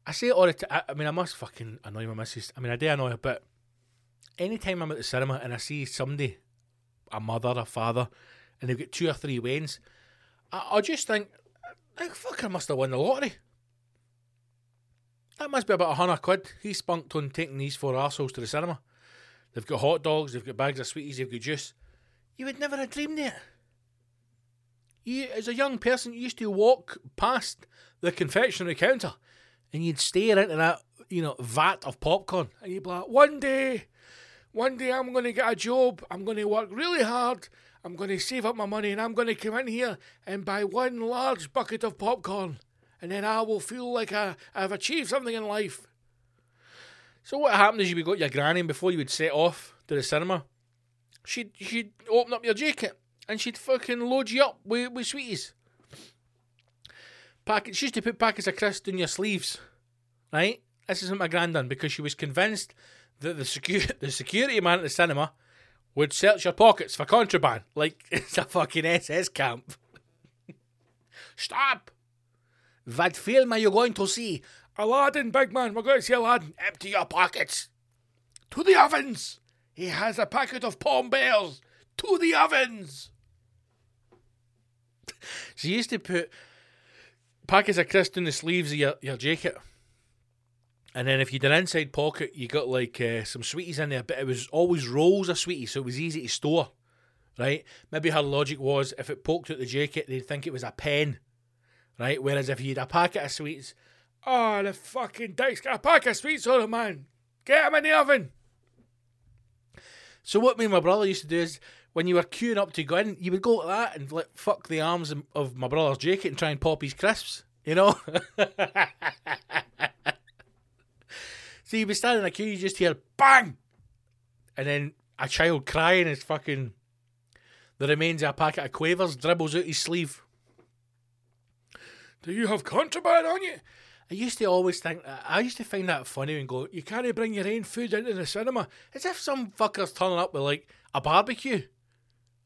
I say it all the time. I mean, I must fucking annoy my missus. I mean, I do annoy her, but anytime I'm at the cinema and I see somebody, a mother, a father, and they've got two or three Waynes, I, I just think, I must have won the lottery. That must be about a hundred quid. He spunked on taking these four arseholes to the cinema. They've got hot dogs, they've got bags of sweeties, they've got juice. You would never have dreamed it. You, as a young person, you used to walk past the confectionery counter and you'd stare into that, you know, vat of popcorn and you'd be like, one day, one day I'm going to get a job, I'm going to work really hard, I'm going to save up my money and I'm going to come in here and buy one large bucket of popcorn and then I will feel like I, I've achieved something in life. So what happened is you would got your granny and before you would set off to the cinema, she'd, she'd open up your jacket and she'd fucking load you up with, with sweeties. Packet, she used to put packets of crisps in your sleeves, right? This isn't my grand done because she was convinced that the, the security man at the cinema would search your pockets for contraband, like it's a fucking SS camp. Stop! What film are you going to see? Aladdin, big man, we're going to see Aladdin. Empty your pockets. To the ovens! He has a packet of Palm Bears. To the ovens! she used to put packets of crisps in the sleeves of your, your jacket. And then if you did an inside pocket, you got like uh, some sweeties in there, but it was always rolls of sweeties, so it was easy to store, right? Maybe her logic was if it poked at the jacket, they'd think it was a pen, right? Whereas if you had a packet of sweets, oh, the fucking dick's got a packet of sweets on man. Get him in the oven. So what me and my brother used to do is when you were queuing up to go in, you would go to that and like fuck the arms of my brother's jacket and try and pop his crisps, you know. so you'd be standing in a queue, you just hear bang, and then a child crying is fucking the remains of a packet of quavers dribbles out his sleeve. Do you have contraband on you? I used to always think, I used to find that funny and go, you can't bring your own food into the cinema. As if some fucker's turning up with like a barbecue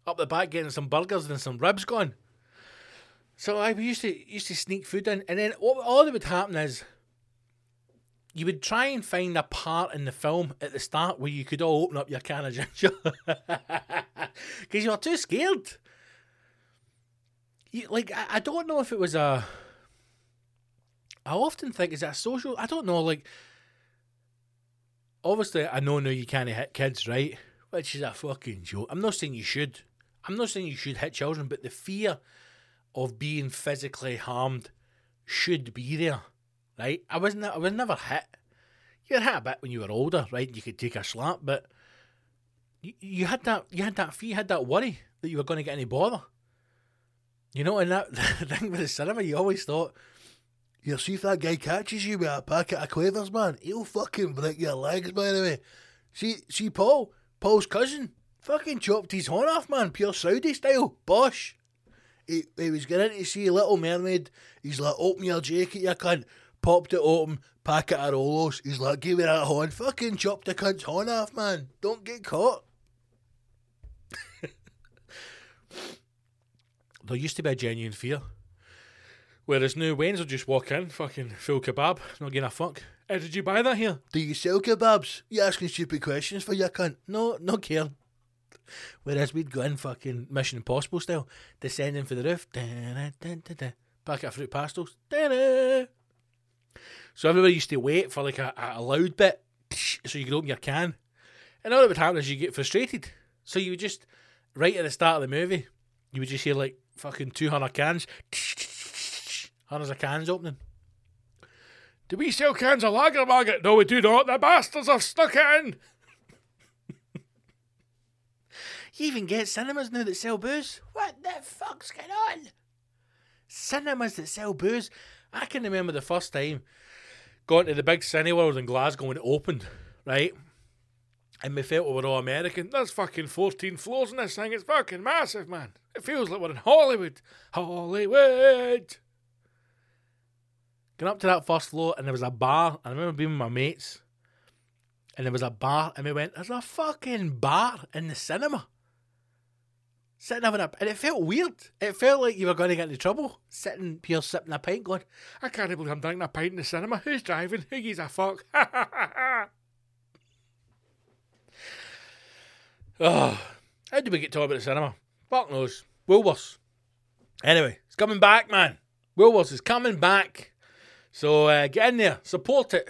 up the back getting some burgers and some ribs going. So I used to used to sneak food in, and then what all that would happen is you would try and find a part in the film at the start where you could all open up your can of ginger because you were too scared. You, like I, I don't know if it was a I often think is that social. I don't know. Like, obviously, I know now you can't hit kids, right? Which is a fucking joke. I'm not saying you should. I'm not saying you should hit children, but the fear of being physically harmed should be there, right? I wasn't. I was never hit. You were hit a bit when you were older, right? You could take a slap, but you, you had that. You had that fear. You had that worry that you were going to get any bother. You know, and that thing with the cinema, you always thought you see if that guy catches you with a packet of quavers, man, he'll fucking break your legs, by the way. See, see Paul, Paul's cousin, fucking chopped his horn off, man, pure Saudi style, bosh. He, he was getting to see a Little Mermaid. He's like, open your jacket, you cunt. Popped it open, packet of Rolos. He's like, give me that horn. Fucking chopped the cunt's horn off, man. Don't get caught. there used to be a genuine fear Whereas new Wayne's will just walk in, fucking full kebab, not getting a fuck. How did you buy that here? Do you sell kebabs? You asking stupid questions for your cunt? No, no care. Whereas we'd go in fucking Mission Impossible style, descending for the roof, packet of Fruit Pastilles, so everybody used to wait for like a, a loud bit, so you could open your can. And all that would happen is you get frustrated. So you would just, right at the start of the movie, you would just hear like fucking 200 cans Hundreds of cans opening. Do we sell cans of lager market? No, we do not. The bastards have stuck it in. You even get cinemas now that sell booze. What the fuck's going on? Cinemas that sell booze. I can remember the first time going to the big Cineworld in Glasgow when it opened, right? And we felt we were all American. There's fucking 14 floors in this thing. It's fucking massive, man. It feels like we're in Hollywood. Hollywood! Going up to that first floor, and there was a bar. I remember being with my mates, and there was a bar, and we went, "There's a fucking bar in the cinema." Sitting having a, and it felt weird. It felt like you were going to get into trouble, sitting here sipping a pint, going, "I can't believe I'm drinking a pint in the cinema. Who's driving? Who gives a fuck?" oh, how did we get talking about the cinema? Fuck knows. Woolworths. Anyway, it's coming back, man. Woolworths is coming back. So uh, get in there, support it.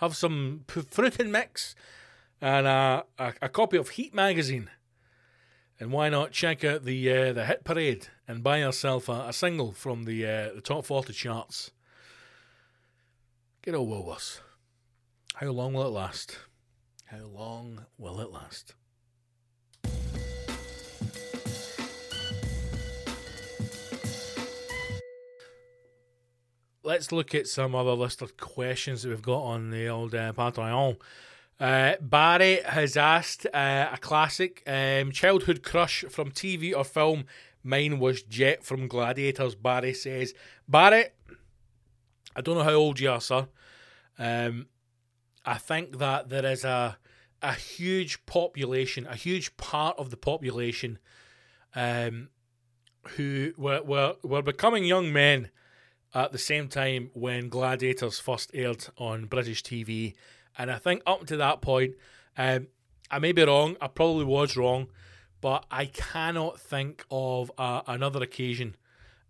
Have some fruit and mix and uh, a, a copy of Heat magazine. And why not check out the uh, the hit parade and buy yourself a, a single from the uh, the top forty charts? Get old Woolworths. How long will it last? How long will it last? Let's look at some other list of questions that we've got on the old uh, Patreon. Uh, Barry has asked uh, a classic um, childhood crush from TV or film. Mine was Jet from Gladiators. Barry says, Barry, I don't know how old you are, sir. Um, I think that there is a a huge population, a huge part of the population, um, who were, were were becoming young men at the same time when Gladiators first aired on British TV and I think up to that point, um, I may be wrong. I probably was wrong, but I cannot think of uh, another occasion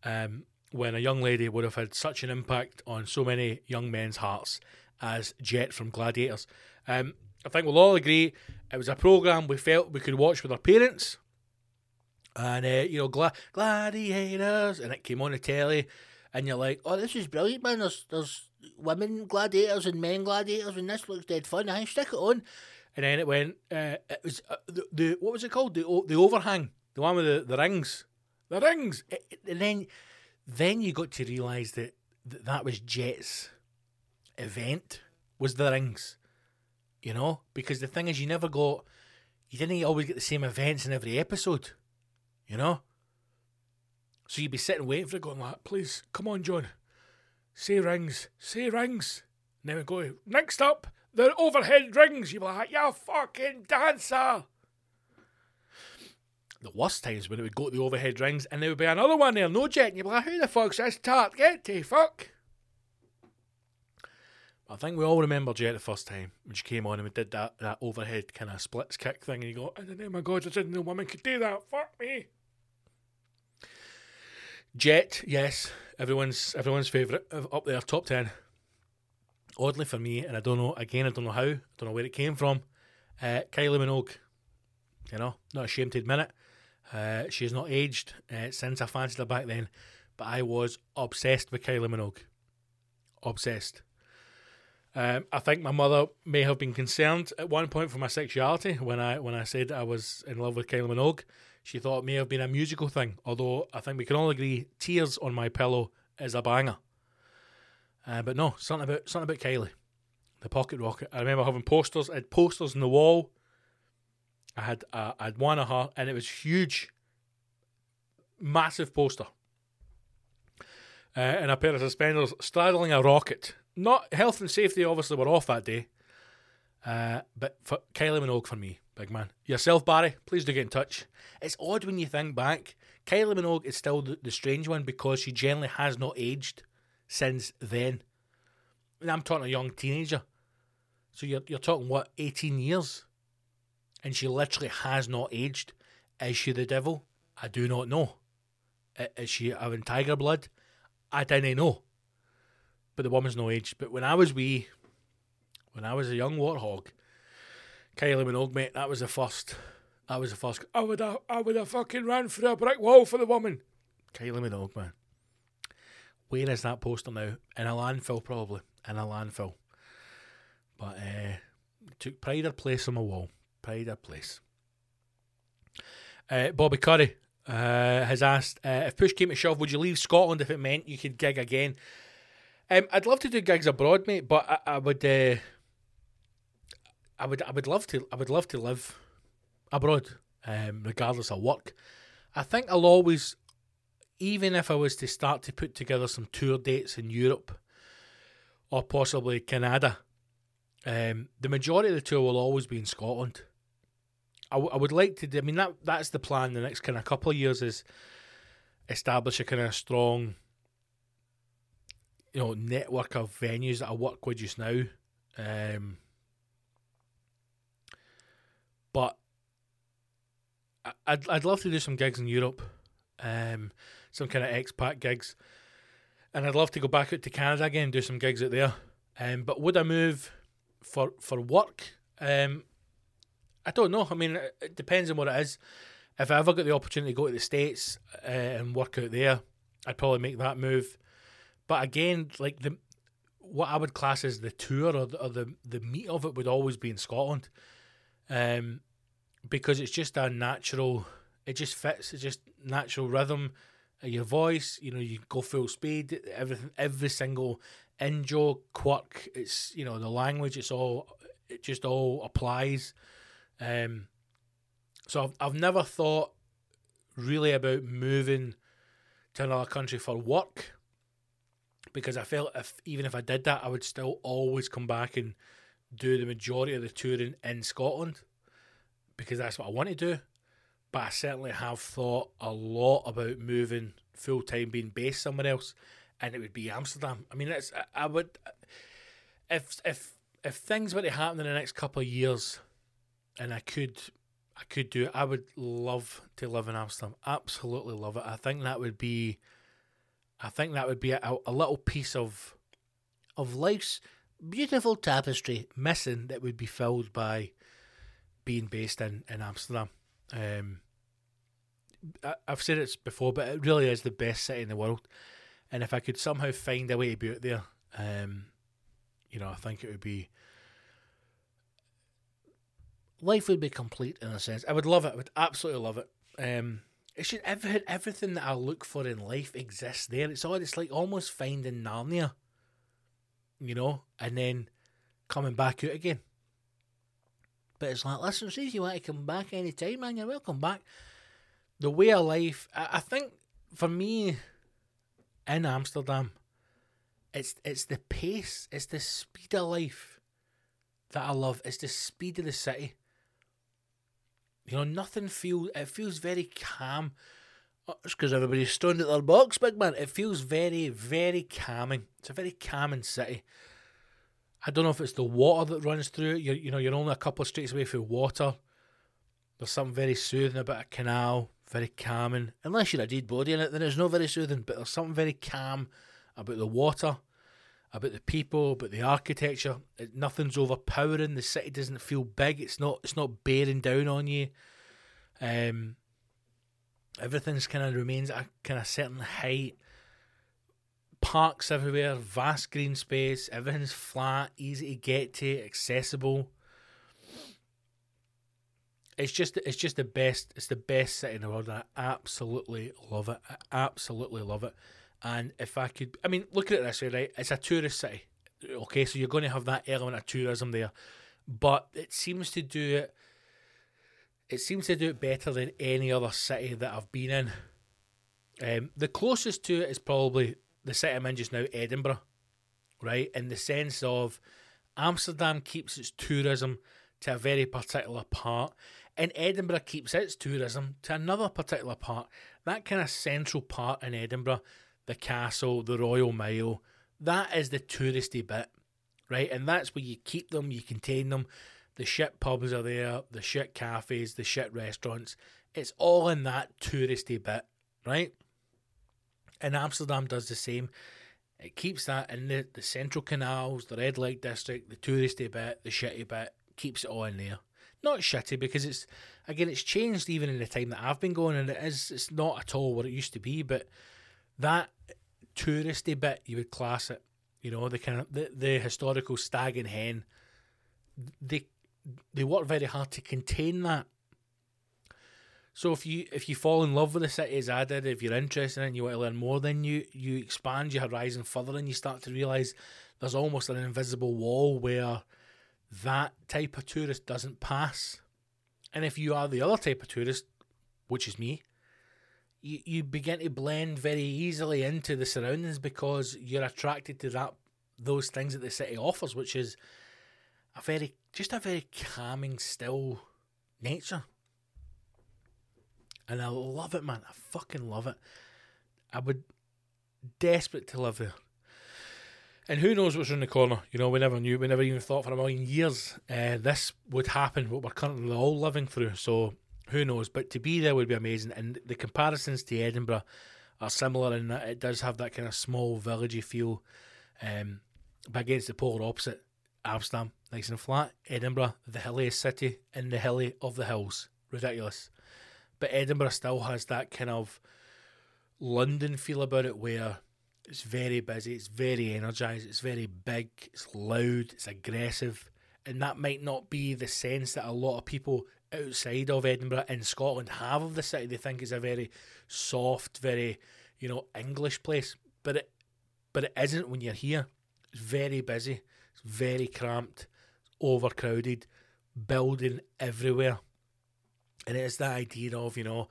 um, when a young lady would have had such an impact on so many young men's hearts as Jet from Gladiators. Um, I think we'll all agree it was a program we felt we could watch with our parents. And, uh, you know, Gla- Gladiators, and it came on the telly, and you're like, oh, this is brilliant, man. There's, there's women gladiators and men gladiators, and this looks dead fun. I stick it on. And then it went. Uh, it was uh, the, the what was it called? The the overhang, the one with the, the rings, the rings. It, and then then you got to realise that, that that was Jet's event was the rings. You know, because the thing is, you never got, you didn't always get the same events in every episode. You know. So you'd be sitting waiting for it, going like, "Please, come on, John, say rings, say rings. And then we go, next up, the overhead rings. You'd be like, you fucking dancer. The worst times when it would go to the overhead rings and there would be another one there, no jet, and you'd be like, who the fuck's this tart? Get to fuck. I think we all remember Jet the first time when she came on and we did that, that overhead kind of splits kick thing, and you go, in the name of God, I didn't know woman could do that. Fuck me. Jet, yes, everyone's everyone's favourite up there, top ten. Oddly for me, and I don't know again, I don't know how, I don't know where it came from. Uh, Kylie Minogue, you know, not ashamed to admit it. Uh, she's not aged uh, since I fancied her back then, but I was obsessed with Kylie Minogue. Obsessed. Um, I think my mother may have been concerned at one point for my sexuality when I when I said I was in love with Kylie Minogue. She thought may have been a musical thing, although I think we can all agree Tears on My Pillow is a banger. Uh, but no, something about something about Kylie, the pocket rocket. I remember having posters. I had posters on the wall. I had uh, I had one of her, and it was huge, massive poster. Uh, and a pair of suspenders straddling a rocket. Not health and safety, obviously, were off that day. Uh, but for Kylie Minogue for me, big man. Yourself, Barry, please do get in touch. It's odd when you think back. Kylie Minogue is still the, the strange one because she generally has not aged since then. And I'm talking a young teenager. So you're, you're talking, what, 18 years? And she literally has not aged. Is she the devil? I do not know. Is she having tiger blood? I didn't know. But the woman's no age. But when I was wee, when I was a young warthog, Kylie Minogue, mate, that was the first. That was the first. I would have, I would have fucking ran through a brick wall for the woman. Kylie Minogue, man. Where is that poster now? In a landfill, probably. In a landfill. But uh, took pride of place on my wall. Pride of place. Uh, Bobby Curry uh, has asked uh, if push came to shove, would you leave Scotland if it meant you could gig again? Um, I'd love to do gigs abroad, mate, but I, I would, I would, I would love to, I would love to live abroad, um, regardless of work. I think I'll always, even if I was to start to put together some tour dates in Europe or possibly Canada, um, the majority of the tour will always be in Scotland. I, w- I would like to. Do, I mean that that's the plan. The next kind of couple of years is establish a kind of strong, you know, network of venues that I work with just now. Um, but I'd I'd love to do some gigs in Europe, um, some kind of expat gigs, and I'd love to go back out to Canada again and do some gigs out there. Um, but would I move for for work? Um, I don't know. I mean, it, it depends on what it is. If I ever got the opportunity to go to the states uh, and work out there, I'd probably make that move. But again, like the what I would class as the tour or the, or the the meat of it would always be in Scotland, um, because it's just a natural. It just fits. It's just natural rhythm. of Your voice, you know, you go full speed. Everything, every single in joke, quirk. It's you know the language. It's all. It just all applies. Um, so I've, I've never thought really about moving to another country for work because I felt if even if I did that, I would still always come back and do the majority of the touring in Scotland because that's what I want to do. But I certainly have thought a lot about moving full time, being based somewhere else, and it would be Amsterdam. I mean, it's I, I would if if if things were to happen in the next couple of years, and I could I could do it. I would love to live in Amsterdam. Absolutely love it. I think that would be I think that would be a, a little piece of of life's beautiful tapestry missing that would be filled by being based in, in Amsterdam. Um, I, I've said it before, but it really is the best city in the world. And if I could somehow find a way to be out there, um, you know, I think it would be life would be complete in a sense. I would love it. I would absolutely love it. Um, it's just every, everything that I look for in life exists there. It's all it's like almost finding Narnia, you know, and then coming back out again. But it's like, listen, see if you want to come back anytime, man, you're welcome back. The way of life, I, I think for me in Amsterdam, it's it's the pace, it's the speed of life that I love. It's the speed of the city. You know, nothing feels. It feels very calm. Oh, It's because everybody's stoned at their box, big man. It feels very, very calming. It's a very calming city. I don't know if it's the water that runs through it. You're, you know, you're only a couple of streets away from water. There's something very soothing about a canal, very calming. Unless you're a dead body in it, then it's not very soothing. But there's something very calm about the water, about the people, about the architecture. It, nothing's overpowering. The city doesn't feel big. It's not. It's not bearing down on you. Um, everything's kind of remains at a kind of certain height. Parks everywhere, vast green space. Everything's flat, easy to get to, accessible. It's just it's just the best. It's the best city in the world. I absolutely love it. I absolutely love it. And if I could, I mean, look at it this way, right? It's a tourist city. Okay, so you're going to have that element of tourism there, but it seems to do it. It seems to do it better than any other city that I've been in. Um, the closest to it is probably the city I'm in just now, Edinburgh, right? In the sense of Amsterdam keeps its tourism to a very particular part, and Edinburgh keeps its tourism to another particular part. That kind of central part in Edinburgh, the castle, the Royal Mile, that is the touristy bit, right? And that's where you keep them, you contain them. The shit pubs are there, the shit cafes, the shit restaurants. It's all in that touristy bit, right? And Amsterdam does the same. It keeps that in the, the central canals, the red light district, the touristy bit, the shitty bit, keeps it all in there. Not shitty because it's again it's changed even in the time that I've been going and it is it's not at all what it used to be, but that touristy bit you would class it. You know, the kind of the, the historical stag and hen they they work very hard to contain that. So if you if you fall in love with the city as I did, if you're interested in it and you want to learn more, then you you expand your horizon further and you start to realise there's almost an invisible wall where that type of tourist doesn't pass. And if you are the other type of tourist, which is me, you, you begin to blend very easily into the surroundings because you're attracted to that those things that the city offers, which is a very just a very calming, still nature. And I love it, man. I fucking love it. I would desperate to live there. And who knows what's around the corner? You know, we never knew. We never even thought for a million years uh, this would happen. What we're currently all living through. So who knows? But to be there would be amazing. And the comparisons to Edinburgh are similar in that it does have that kind of small villagey feel. Um, but against the polar opposite, Amsterdam, nice and flat. Edinburgh, the hilliest city in the hilly of the hills. Ridiculous. But Edinburgh still has that kind of London feel about it where it's very busy, it's very energized, it's very big, it's loud, it's aggressive. And that might not be the sense that a lot of people outside of Edinburgh in Scotland have of the city. They think it's a very soft, very, you know, English place. But it but it isn't when you're here. It's very busy, it's very cramped, overcrowded, building everywhere. And it's that idea of, you know,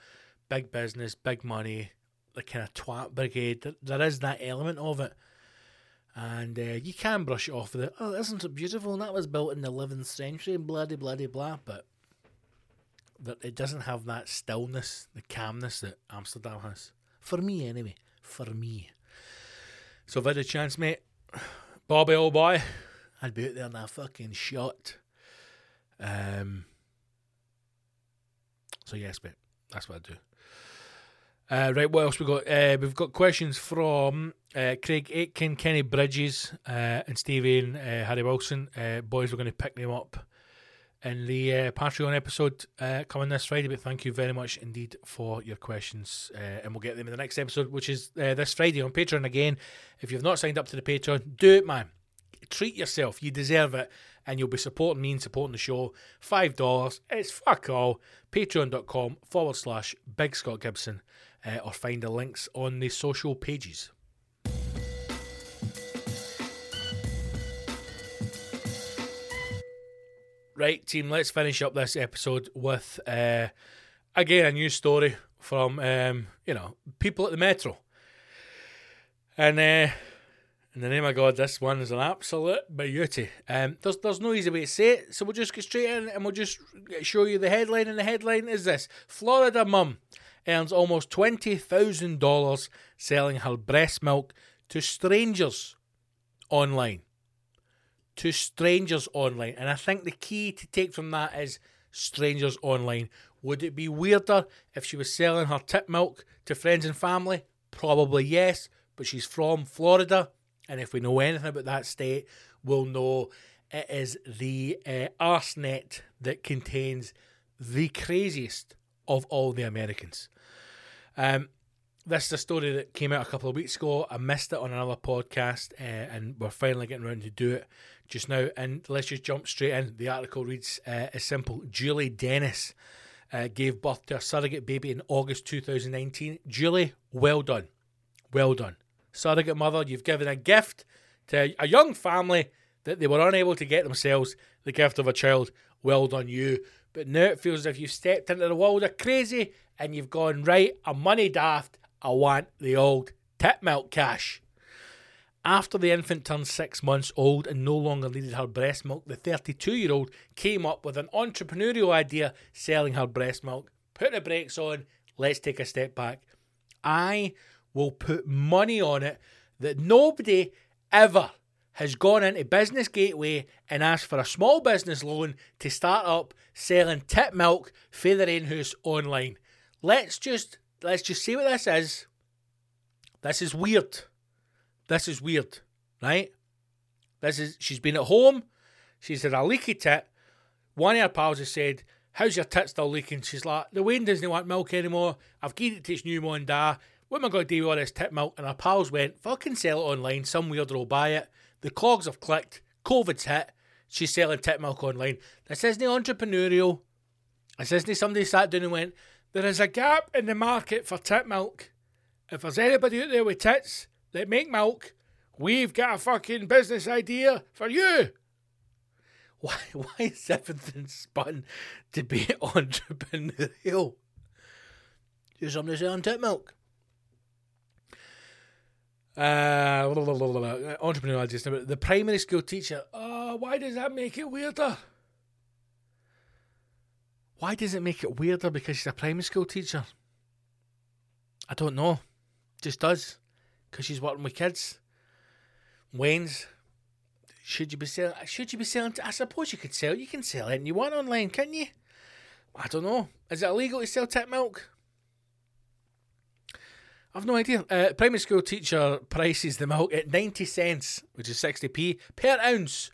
big business, big money, the kind of twat brigade. There is that element of it. And uh, you can brush it off with it. Oh, isn't it beautiful? And that was built in the 11th century, and bloody, bloody, blah. But that it doesn't have that stillness, the calmness that Amsterdam has. For me, anyway. For me. So if I had a chance, mate, Bobby, old boy, I'd be out there in a fucking shot. Um. So yes, mate, that's what I do. Uh, right, what else we got? Uh, we've got questions from uh, Craig Aitken, Kenny Bridges, uh, and Stephen uh, Harry Wilson. Uh, boys, we're going to pick them up in the Patreon episode coming this Friday. But thank you very much indeed for your questions, and we'll get them in the next episode, which is this Friday on Patreon again. If you've not signed up to the Patreon, do it, man. Treat yourself. You deserve it and you'll be supporting me and supporting the show. $5. It's fuck all. Patreon.com forward slash Big Scott Gibson uh, or find the links on the social pages. Right, team, let's finish up this episode with, uh, again, a new story from, um, you know, people at the Metro. And uh, in the name of God, this one is an absolute beauty. Um, there's, there's no easy way to say it, so we'll just get straight in and we'll just show you the headline. And the headline is this Florida mum earns almost $20,000 selling her breast milk to strangers online. To strangers online. And I think the key to take from that is strangers online. Would it be weirder if she was selling her tip milk to friends and family? Probably yes, but she's from Florida. And if we know anything about that state, we'll know it is the uh, arsenet that contains the craziest of all the Americans. Um, this is a story that came out a couple of weeks ago. I missed it on another podcast, uh, and we're finally getting around to do it just now. And let's just jump straight in. The article reads uh, as simple: Julie Dennis uh, gave birth to a surrogate baby in August 2019. Julie, well done, well done, surrogate mother. You've given a gift to a young family that they were unable to get themselves. The gift of a child. Well done, you. But now it feels as if you've stepped into the world of crazy and you've gone, right, I'm money daft, I want the old tip milk cash. After the infant turned six months old and no longer needed her breast milk, the 32 year old came up with an entrepreneurial idea selling her breast milk. Put the brakes on, let's take a step back. I will put money on it that nobody ever has gone into Business Gateway and asked for a small business loan to start up selling tip milk for their own house online let's just let's just see what this is. This is weird. This is weird, right? This is she's been at home. She's had a leaky tit. One of her pals has said, How's your tit still leaking? She's like, The Wayne doesn't want milk anymore. I've given it to his new mom da. What am I going to do with all this tit milk? And our pals went, Fucking sell it online. Some weirdo will buy it. The clogs have clicked. COVID's hit. She's selling tit milk online. This isn't entrepreneurial. This isn't somebody sat down and went, there is a gap in the market for tit milk. If there's anybody out there with tits that make milk, we've got a fucking business idea for you. Why, why is everything spun to be entrepreneurial? Do somebody selling tit milk. Uh, entrepreneurial ideas. The primary school teacher. Oh, why does that make it weirder? Why does it make it weirder because she's a primary school teacher? I don't know. Just does. Because she's working with kids. Wayne's. Should you be selling? Should you be selling? I suppose you could sell. You can sell anything you want online, can you? I don't know. Is it illegal to sell tip milk? I've no idea. Uh, primary school teacher prices the milk at 90 cents, which is 60p per ounce,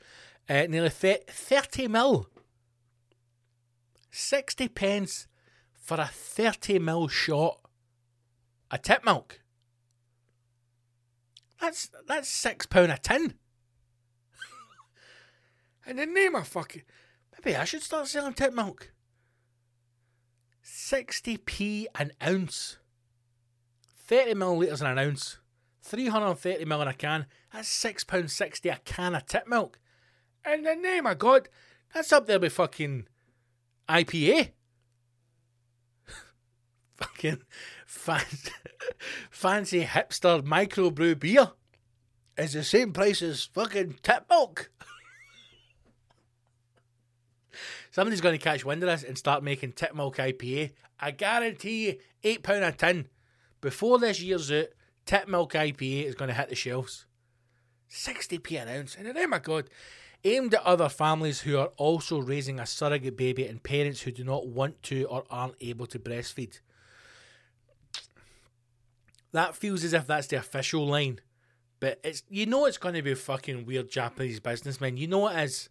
uh, nearly 30 mil. 60 pence for a 30 mil shot a tip milk. That's that's six pound a tin. In the name of fucking, maybe I should start selling tip milk. Sixty p an ounce. Thirty millilitres in an ounce. Three hundred and thirty mil in a can. That's six pound sixty a can of tip milk. In the name of God, that's up there with fucking IPA. fucking fancy, fancy hipster microbrew beer is the same price as fucking tip milk. Somebody's going to catch wind of this and start making tip milk IPA. I guarantee you, £8 a tin. Before this year's out, tip milk IPA is going to hit the shelves. 60p an ounce. And oh my God, aimed at other families who are also raising a surrogate baby and parents who do not want to or aren't able to breastfeed. That feels as if that's the official line. But it's you know it's going to be fucking weird Japanese businessmen. You know it is.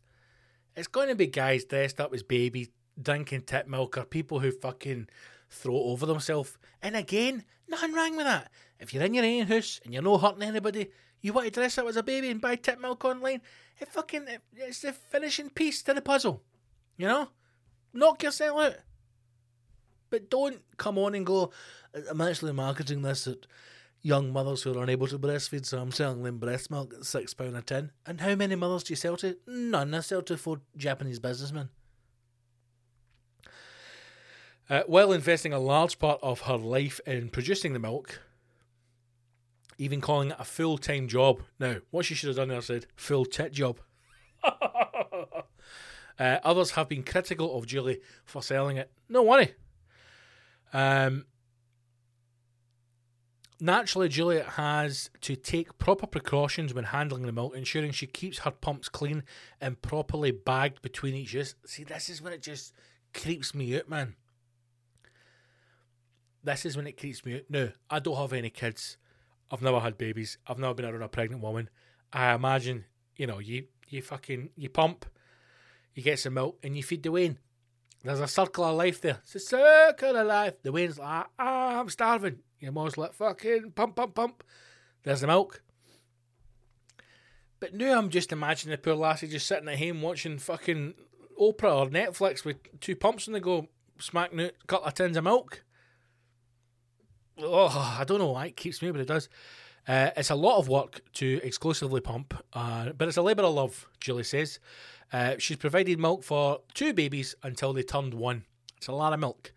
It's going to be guys dressed up as babies drinking tip milk or people who fucking throw over themselves. And again, nothing wrong with that. If you're in your own house and you're not hurting anybody, you want to dress up as a baby and buy tip milk online, it fucking it's the finishing piece to the puzzle. You know? Knock yourself out. But don't come on and go, I'm actually marketing this at young mothers who are unable to breastfeed, so I'm selling them breast milk at £6 a tin. And how many mothers do you sell to? None. I sell to four Japanese businessmen. Uh, while investing a large part of her life in producing the milk, even calling it a full time job. Now, what she should have done there said full tit job. uh, others have been critical of Julie for selling it. No worry. Um, Naturally, Juliet has to take proper precautions when handling the milk, ensuring she keeps her pumps clean and properly bagged between each use. See, this is when it just creeps me out, man. This is when it creeps me out. No, I don't have any kids. I've never had babies. I've never been around a pregnant woman. I imagine, you know, you you fucking you pump, you get some milk, and you feed the Wayne. There's a circle of life there. It's a circle of life. The Wayne's like, ah, I'm starving. Your mom's like, fucking pump, pump, pump. There's the milk. But now I'm just imagining the poor lassie just sitting at home watching fucking Oprah or Netflix with two pumps and they go smacking out a couple of tins of milk. Oh, I don't know why it keeps me, but it does. Uh, it's a lot of work to exclusively pump, uh, but it's a labour of love, Julie says. Uh, she's provided milk for two babies until they turned one. It's a lot of milk.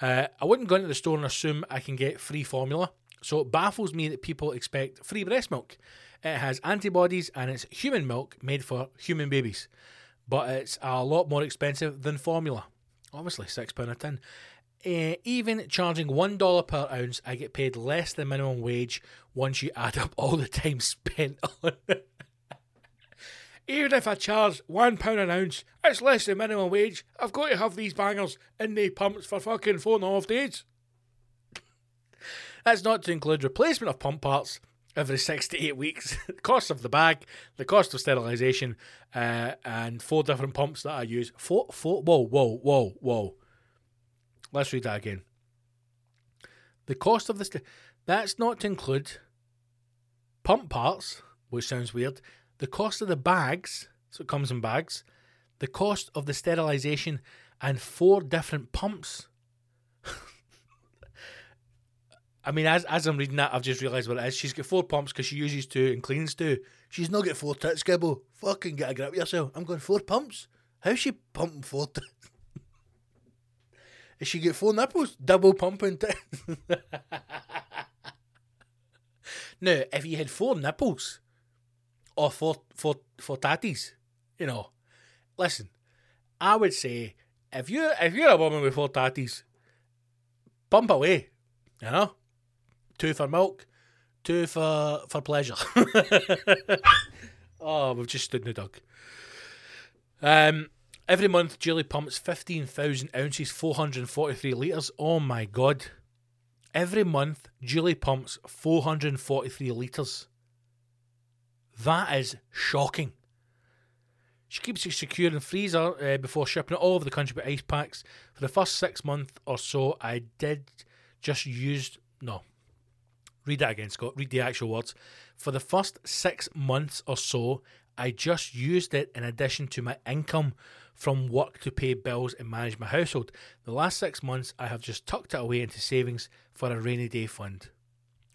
Uh, I wouldn't go into the store and assume I can get free formula, so it baffles me that people expect free breast milk. It has antibodies and it's human milk made for human babies, but it's a lot more expensive than formula. Obviously, £6 a tin. Uh, even charging $1 per ounce, I get paid less than minimum wage once you add up all the time spent on it. Even if I charge one pound an ounce, it's less than minimum wage. I've got to have these bangers in the pumps for fucking four and a half days. That's not to include replacement of pump parts every six to eight weeks, the cost of the bag, the cost of sterilisation, uh, and four different pumps that I use. Four, four, whoa, whoa, whoa, whoa. Let's read that again. The cost of this, that's not to include pump parts, which sounds weird, the cost of the bags, so it comes in bags, the cost of the sterilisation, and four different pumps. I mean, as as I'm reading that, I've just realised what it is. She's got four pumps because she uses two and cleans two. She's not got four tits, Gibbo. Fucking get a grip yourself. I'm going four pumps. How's she pumping four? Is she get four nipples? Double pumping now, if you had four nipples, or for for for tatties. You know, listen, I would say if you if you're a woman with four tatties, pump away. You know, two for milk, two for for pleasure. oh, we've just stood in the dug. Um, every month, Julie pumps 15,000 ounces, 443 litres. Oh my god. Every month, Julie pumps 443 litres. That is shocking. She keeps it secure in freezer uh, before shipping it all over the country with ice packs. For the first six months or so, I did just use no. Read that again, Scott. Read the actual words. For the first six months or so, I just used it in addition to my income from work to pay bills and manage my household. The last six months, I have just tucked it away into savings for a rainy day fund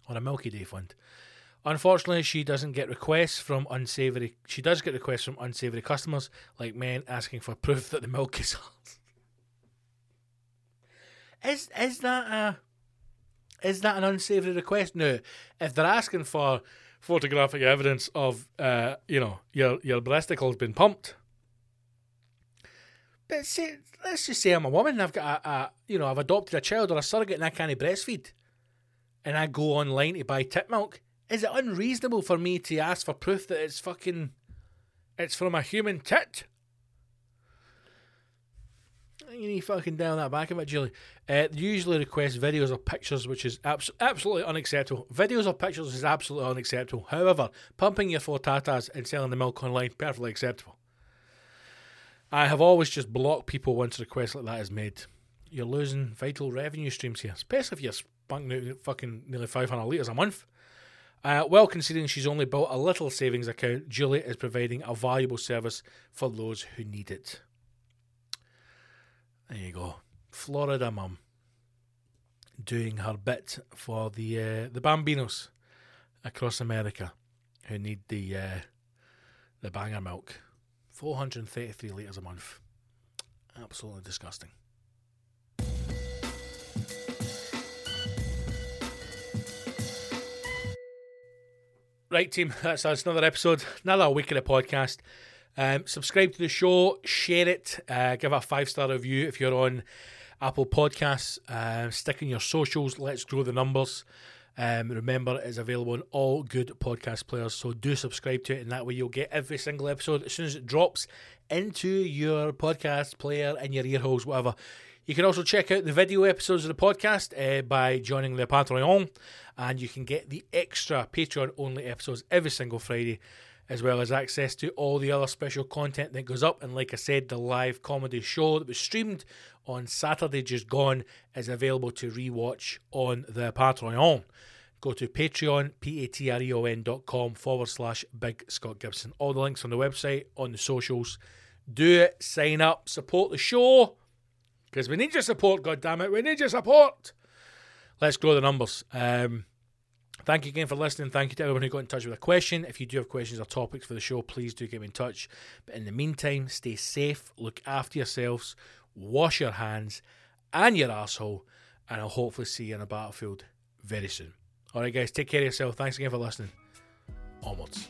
or a milky day fund. Unfortunately, she doesn't get requests from unsavory. She does get requests from unsavory customers, like men asking for proof that the milk is. is is that a is that an unsavory request? No. If they're asking for photographic evidence of, uh, you know, your your breasticle's been pumped. But say, let's just say I'm a woman and I've got a, a, you know, I've adopted a child or a surrogate and I can't breastfeed, and I go online to buy tit milk. Is it unreasonable for me to ask for proof that it's fucking, it's from a human tit? You need fucking down that back of it, Julie. Uh, usually request videos or pictures, which is abs- absolutely unacceptable. Videos or pictures is absolutely unacceptable. However, pumping your four tatas and selling the milk online, perfectly acceptable. I have always just blocked people once a request like that is made. You're losing vital revenue streams here, especially if you're spunking out fucking nearly 500 litres a month. Uh, well, considering she's only built a little savings account, Julie is providing a valuable service for those who need it. There you go, Florida mum doing her bit for the uh, the Bambinos across America who need the uh, the banger milk. 433 litres a month. Absolutely disgusting. Right, team, that's, another episode, another week of the podcast. Um, subscribe to the show, share it, uh, give a five star review if you're on Apple Podcasts. Uh, stick in your socials, let's grow the numbers. Um, remember, it's available on all good podcast players, so do subscribe to it, and that way you'll get every single episode as soon as it drops into your podcast player in your ear holes, whatever. You can also check out the video episodes of the podcast uh, by joining the Patreon, and you can get the extra Patreon only episodes every single Friday, as well as access to all the other special content that goes up. And like I said, the live comedy show that was streamed on Saturday just gone is available to rewatch on the Patreon. Go to Patreon, P-A-T-R-E-O-N dot com forward slash Big Scott Gibson. All the links on the website, on the socials. Do it, sign up, support the show. Because we need your support, God damn it, we need your support. Let's grow the numbers. Um, thank you again for listening. Thank you to everyone who got in touch with a question. If you do have questions or topics for the show, please do get me in touch. But in the meantime, stay safe, look after yourselves, wash your hands and your asshole, and I'll hopefully see you on a battlefield very soon. All right, guys, take care of yourself. Thanks again for listening. Onwards.